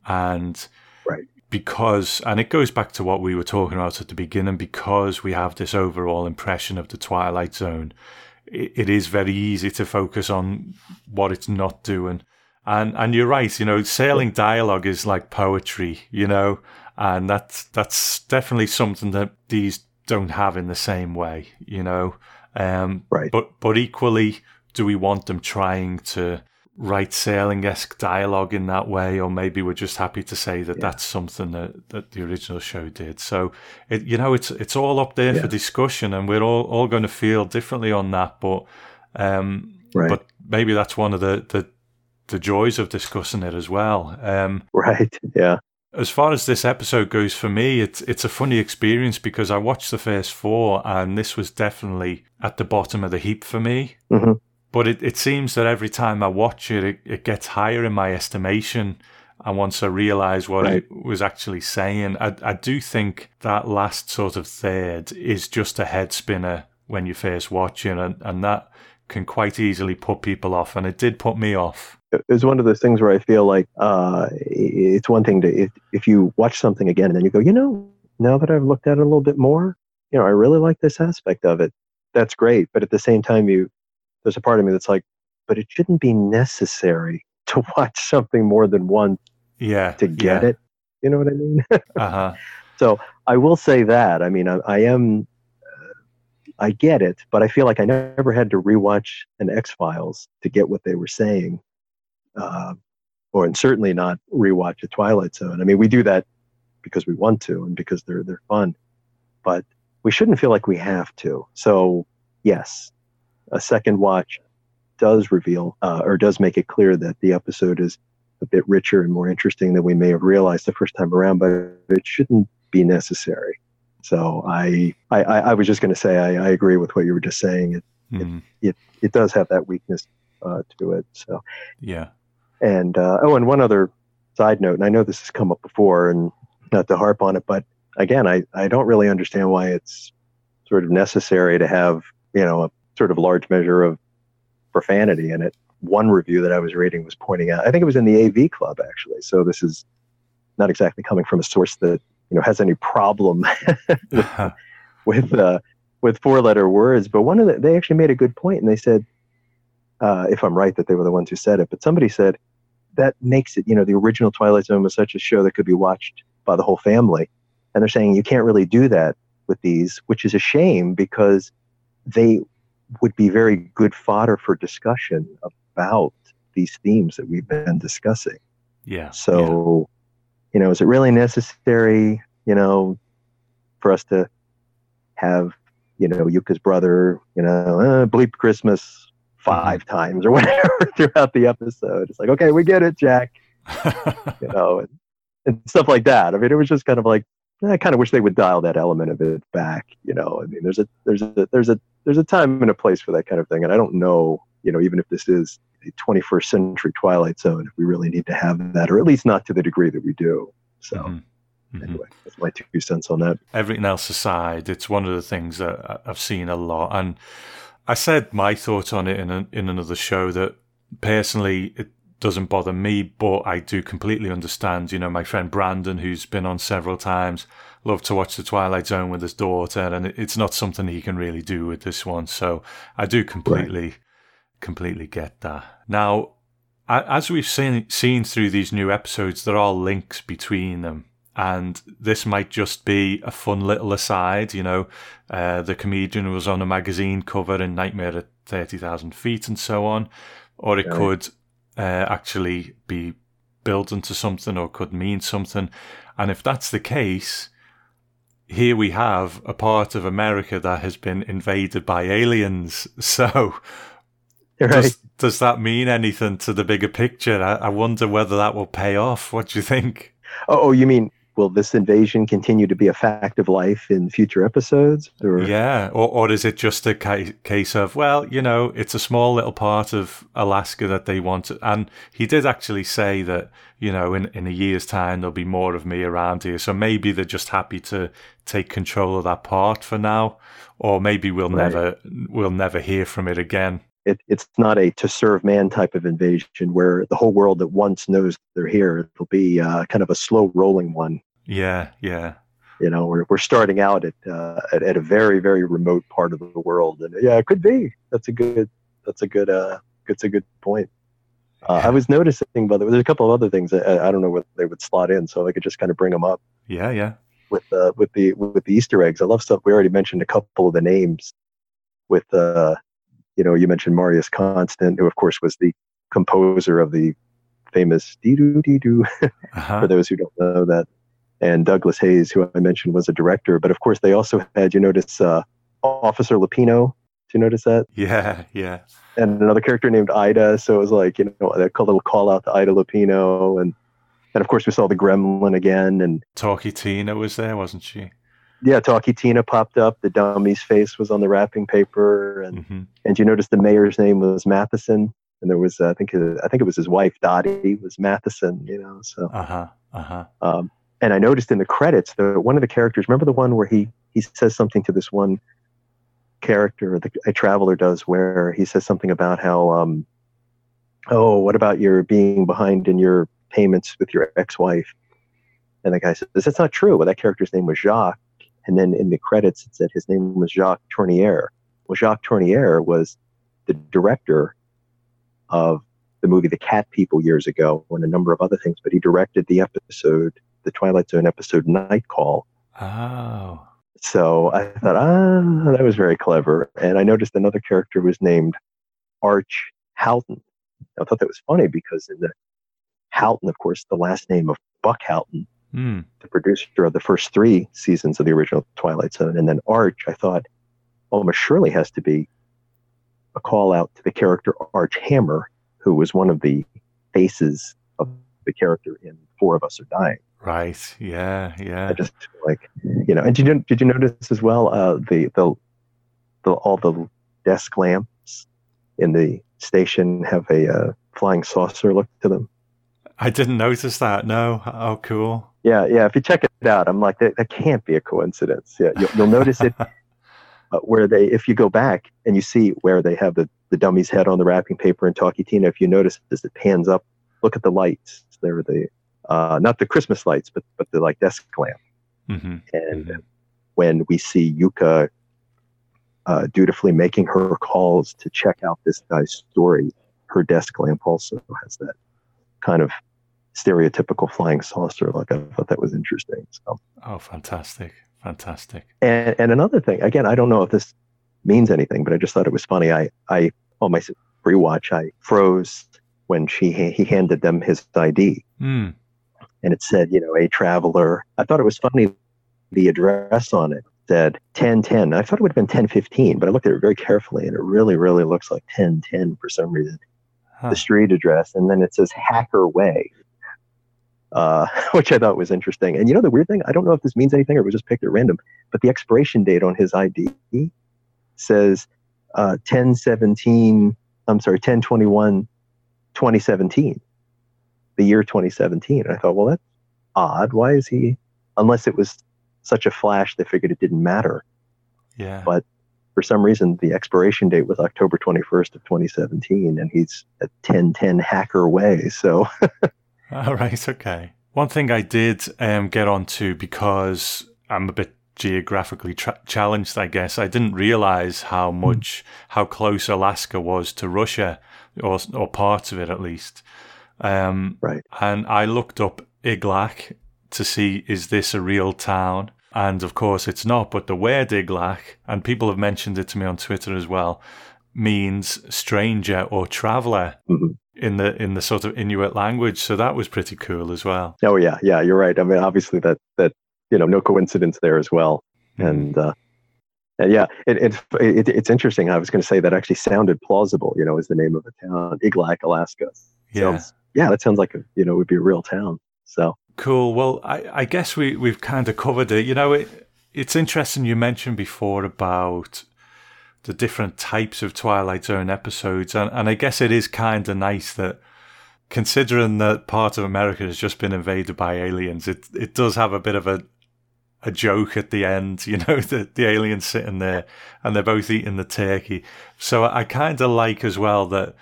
And right. because, and it goes back to what we were talking about at the beginning, because we have this overall impression of the Twilight Zone, it, it is very easy to focus on what it's not doing. And and you're right, you know, Serling dialogue is like poetry, you know, and that's that's definitely something that these don't have in the same way, you know. Um, right. But but equally, do we want them trying to write Serling esque dialogue in that way, or maybe we're just happy to say that yeah. that's something that, that the original show did. So it you know it's it's all up there yeah. for discussion, and we're all, all going to feel differently on that. But um, right. but maybe that's one of the, the the joys of discussing it as well. Um, right. Yeah. As far as this episode goes for me, it's it's a funny experience because I watched the first four, and this was definitely at the bottom of the heap for me. Mm-hmm. But it, it seems that every time I watch it, it, it gets higher in my estimation. And once I realise what right. it was actually saying, I, I do think that last sort of third is just a head spinner when you first watch it, and, and that can quite easily put people off. And it did put me off. It's one of those things where I feel like uh, it's one thing to if, if you watch something again and then you go, you know, now that I've looked at it a little bit more, you know, I really like this aspect of it. That's great. But at the same time, you there's a part of me that's like, but it shouldn't be necessary [laughs] to watch something more than once yeah, to get yeah. it. You know what I mean? [laughs] uh-huh. So I will say that. I mean, I, I am, uh, I get it, but I feel like I never had to rewatch an X Files to get what they were saying, uh, or and certainly not rewatch a Twilight Zone. I mean, we do that because we want to and because they're they're fun, but we shouldn't feel like we have to. So yes, a second watch does reveal uh, or does make it clear that the episode is a bit richer and more interesting than we may have realized the first time around, but it shouldn't be necessary. So I I, I was just going to say I, I, agree with what you were just saying. It mm. it, mm-hmm. it, it does have that weakness uh, to it. So yeah. And uh, oh, and one other side note, and I know this has come up before, and not to harp on it, but again, I I don't really understand why it's sort of necessary to have you know a sort of large measure of profanity in it. One review that I was reading was pointing out, I think it was in the AV Club actually. So this is not exactly coming from a source that you know has any problem with [laughs] [laughs] with, uh, with four letter words. But one of the, they actually made a good point, and they said, uh, if I'm right, that they were the ones who said it, but somebody said that makes it. You know, the original Twilight Zone was such a show that could be watched by the whole family, and they're saying you can't really do that with these, which is a shame because they would be very good fodder for discussion about these themes that we've been discussing. Yeah. So, yeah. you know, is it really necessary, you know, for us to have, you know, Yuka's brother, you know, uh, bleep Christmas 5 mm-hmm. times or [laughs] whatever throughout the episode? It's like, okay, we get it, Jack. [laughs] you know, and, and stuff like that. I mean, it was just kind of like, I kind of wish they would dial that element of it back. You know, I mean, there's a there's a there's a there's a time and a place for that kind of thing, and I don't know, you know, even if this is a 21st century Twilight Zone, if we really need to have that, or at least not to the degree that we do. So. Mm-hmm. Mm-hmm. Anyway, that's my two cents on that. Everything else aside, it's one of the things that I've seen a lot, and I said my thought on it in a, in another show that personally it doesn't bother me, but I do completely understand. You know, my friend Brandon, who's been on several times, loved to watch The Twilight Zone with his daughter, and it's not something he can really do with this one. So I do completely, right. completely get that. Now, as we've seen seen through these new episodes, there are links between them. And this might just be a fun little aside, you know. Uh, the comedian was on a magazine cover in Nightmare at 30,000 Feet and so on. Or it right. could uh, actually be built into something or could mean something. And if that's the case, here we have a part of America that has been invaded by aliens. [laughs] So, right. does, does that mean anything to the bigger picture? I, I, wonder whether that will pay off. What do you think? Oh, oh you mean will this invasion continue to be a fact of life in future episodes? Or? Yeah, or, or is it just a ca- case of, well, you know, it's a small little part of Alaska that they want to, and he did actually say that, you know, in, in a year's time, there'll be more of me around here. So maybe they're just happy to take control of that part for now, or maybe we'll right. never, we'll never hear from it again. It, it's not a to serve man type of invasion where the whole world at once knows they're here. It'll be uh, kind of a slow rolling one. Yeah, yeah. You know, we're we're starting out at, uh, at at a very very remote part of the world, and yeah, it could be. That's a good. That's a good. Uh, that's a good point. Uh, I was noticing, but there's a couple of other things. I, I don't know what they would slot in, so I could just kind of bring them up. Yeah, yeah. With uh, with the with the Easter eggs, I love stuff. We already mentioned a couple of the names. With uh, you know, you mentioned Marius Constant, who of course was the composer of the famous dee doo dee doo. For those who don't know that, and Douglas Heyes, who I mentioned, was a director. But of course, they also had you notice uh, Officer Lupino. Do you notice that? Yeah, yeah. And another character named Ida. So it was like you know a little call out to Ida Lupino, and and of course we saw the Gremlin again, and Talkie Tina was there, wasn't she? Yeah, Talkie Tina popped up. The dummy's face was on the wrapping paper, and hmm and you noticed the mayor's name was Matheson, and there was uh, I think uh, I think it was his wife Dottie was Matheson. You know, so Uh huh. Uh huh. um, and I noticed in the credits that one of the characters. Remember the one where he he says something to this one character, the a traveler does, where he says something about how, um, oh, what about your being behind in your payments with your ex-wife? And the guy says, that's not true. Well, that character's name was Jacques, and then in the credits it said his name was Jacques Tourneur. Well, Jacques Tourneur was the director of the movie The Cat People years ago, and a number of other things. But he directed the episode, the Twilight Zone episode Night Call. Oh. So I thought, ah, that was very clever. And I noticed another character was named Arch Houghton. I thought that was funny because in the Houghton, of course, the last name of Buck Houghton, Hmm. the producer of the first three seasons of the original Twilight Zone, and then Arch, I thought almost surely has to be a call out to the character Arch Hammer, who was one of the faces of the character in Four of Us Are Dying. Right. Yeah. Yeah. I just like you know. And did you did you notice as well uh, the the the all the desk lamps in the station have a uh, flying saucer look to them? I didn't notice that. No. Oh, cool. Yeah, yeah. If you check it out, I'm like that. That can't be a coincidence. Yeah, you'll, you'll notice it [laughs] uh, where they if you go back and you see where they have the the dummy's head on the wrapping paper and Talkie Tina. If you notice as it pans up, look at the lights. They're the uh, not the Christmas lights, but but the like desk lamp. hmm And Mhm. when we see Yuka uh, dutifully making her calls to check out this guy's story, her desk lamp also has that kind of stereotypical flying saucer look. I thought that was interesting. So, Oh, fantastic. Fantastic. and and another thing, again, I don't know if this means anything, but I just thought it was funny. I I on my rewatch, I froze when she he handed them his ID Hmm. and it said, you know, a traveler. I thought it was funny. The address on it said 1010. I thought it would have been 1015, but I looked at it very carefully and it really, really looks like 1010 for some reason, Huh. the street address. And then it says Hacker Way, uh, [laughs] which I thought was interesting. And you know, the weird thing, I don't know if this means anything or it was just picked at random, but the expiration date on his ID says uh, 1017, I'm sorry, 1021, 2017 the year 2017. And I thought, well, that's odd. Why is he, unless it was such a flash, they figured it didn't matter. Yeah. But for some reason, the expiration date was October 21st of 2017, and he's at 1010 Hacker Way. So, [laughs] [laughs] All right, okay. One thing I did um, get onto because I'm a bit geographically tra- challenged, I guess. I didn't realize how much, how close Alaska was to Russia, or or parts of it at least. Um, Right. And I looked up Iglaak to see is this a real town, and of course it's not. But the word Iglaak, and people have mentioned it to me on Twitter as well, means stranger or traveler Mhm. In the in the sort of Inuit language. So that was pretty cool as well. oh, yeah, yeah, you're right. I mean, obviously, that, that you know, no coincidence there as well. And, uh, and yeah, it, it, it, it's interesting. I was going to say that actually sounded plausible, you know, is the name of a town, Iglaak, Alaska. yeah. Sounds, yeah, that sounds like, a, you know, it would be a real town. So, Cool. Well, I, I guess we, we've kind of covered it. You know, it, it's interesting you mentioned before about the different types of Twilight Zone episodes. And, and I guess it is kind of nice that, considering that part of America has just been invaded by aliens, it, it does have a bit of a, a joke at the end, [laughs] you know, the, the aliens sitting there and they're both eating the turkey. So I kind of like as well that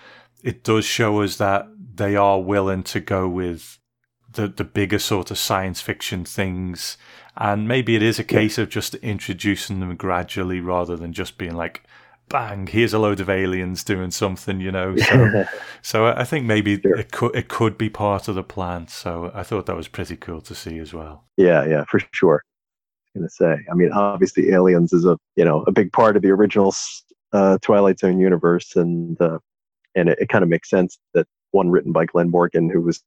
it does show us that they are willing to go with the the bigger sort of science fiction things, and maybe it is a case of just introducing them gradually rather than just being like, bang, here's a load of aliens doing something, you know. So, [laughs] so I think maybe sure. it could it could be part of the plan. So I thought that was pretty cool to see as well. Yeah, yeah, for sure. I'm to say, I mean, obviously, aliens is a you know a big part of the original uh, Twilight Zone universe, and uh, and it, it kind of makes sense that one written by Glen Morgan, who was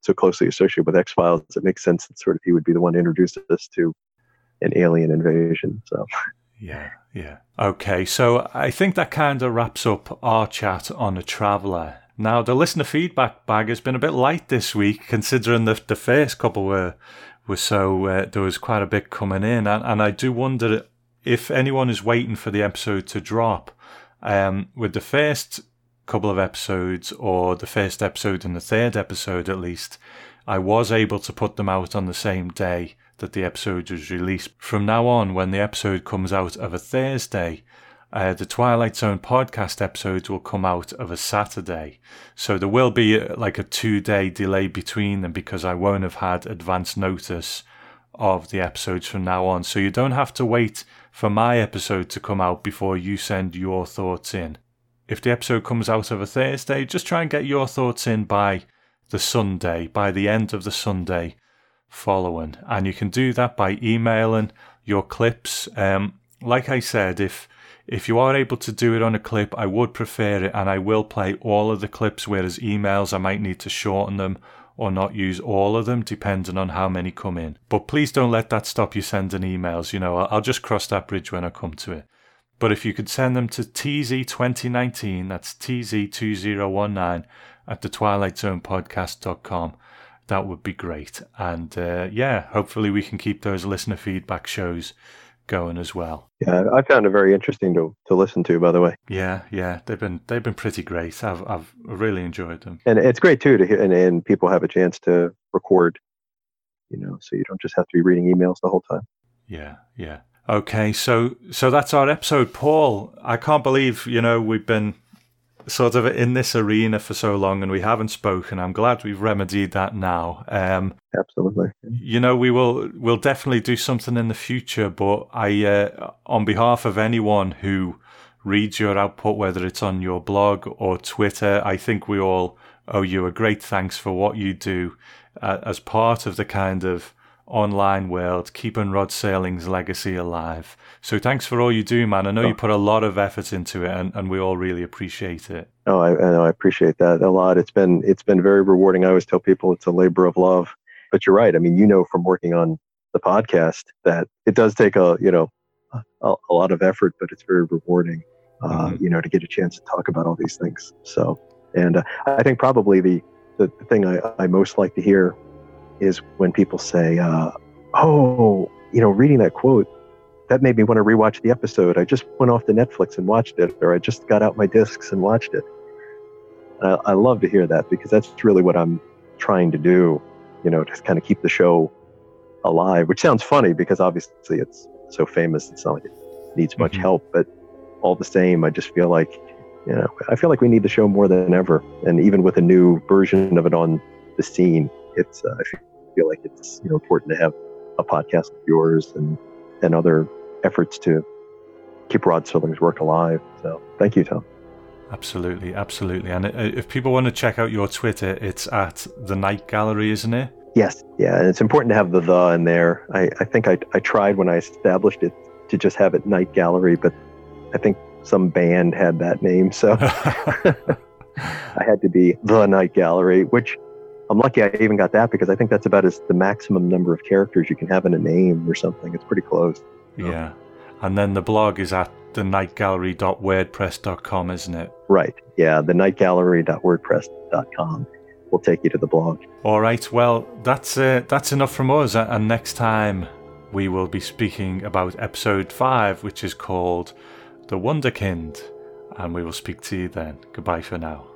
so closely associated with X Files, it makes sense that sort of he would be the one to introduce us to an alien invasion. So. Yeah, yeah. Okay, so I think that kind of wraps up our chat on a traveller. Now, the listener feedback bag has been a bit light this week, considering the the first couple were were so uh, there was quite a bit coming in, and, and I do wonder if anyone is waiting for the episode to drop. Um, with the first couple of episodes, or the first episode and the third episode at least, I was able to put them out on the same day that the episode was released. From now on, when the episode comes out of a Thursday, uh, the Twilight Zone podcast episodes will come out of a Saturday. So there will be uh, like a two day delay between them because I won't have had advance notice of the episodes from now on. So you don't have to wait for my episode to come out before you send your thoughts in. If the episode comes out of a Thursday, just try and get your thoughts in by the Sunday, by the end of the Sunday following. And you can do that by emailing your clips. Um, like I said, if if you are able to do it on a clip, I would prefer it, and I will play all of the clips. Whereas emails, I might need to shorten them or not use all of them, depending on how many come in. But please don't let that stop you sending emails. You know, I'll just cross that bridge when I come to it. But if you could send them to TZ2019, that's TZ2019 at the twilightzonepodcast.com, that would be great. And uh, yeah, hopefully we can keep those listener feedback shows going as well. Yeah, I found it very interesting to, to listen to. By the way. Yeah, yeah, they've been they've been pretty great. I've I've really enjoyed them, and it's great too to hear, and, and people have a chance to record. You know, so you don't just have to be reading emails the whole time. Yeah, yeah. Okay, so so that's our episode, Paul. I can't believe you know we've been sort of in this arena for so long and we haven't spoken. I'm glad we've remedied that now. Um, Absolutely. You know, we will we'll definitely do something in the future. But I, uh, on behalf of anyone who reads your output, whether it's on your blog or Twitter, I think we all owe you a great thanks for what you do uh, as part of the kind of online world, keeping Rod Serling's legacy alive. So thanks for all you do, man. I know oh. you put a lot of effort into it, and, and we all really appreciate it. Oh, I, I appreciate that a lot. It's been it's been very rewarding. I always tell people it's a labor of love. But you're right. I mean, you know from working on the podcast that it does take a you know a, a lot of effort, but it's very rewarding. Uh, mm-hmm. You know, to get a chance to talk about all these things. So, and uh, I think probably the the, the thing I, I most like to hear is when people say, uh, "Oh, you know, reading that quote." That made me want to rewatch the episode. I just went off to Netflix and watched it, or I just got out my discs and watched it. I, I love to hear that because that's really what I'm trying to do, you know, to kind of keep the show alive. Which sounds funny because obviously it's so famous. It's not like it needs much mm-hmm. help, but all the same, I just feel like, you know, I feel like we need the show more than ever. And even with a new version of it on the scene, it's uh, I feel like it's you know important to have a podcast of yours and and other efforts to keep Rod Serling's work alive. So thank you, Tom. Absolutely, absolutely. And uh, if people want to check out your Twitter, it's at the Night Gallery, isn't it? Yes, yeah, and it's important to have the the in there. I, I think I, I tried when I established it to just have it Night Gallery, but I think some band had that name, so [laughs] [laughs] I had to be the Night Gallery, which I'm lucky I even got that because I think that's about as the maximum number of characters you can have in a name or something. It's pretty close. Yeah. And then the blog is at the nightgallery.wordpress.com, isn't it? Right. Yeah, the nightgallery.wordpress.com will take you to the blog. All right. Well, that's uh, that's enough from us. And next time we will be speaking about episode five, which is called The Wunderkind. And we will speak to you then. Goodbye for now.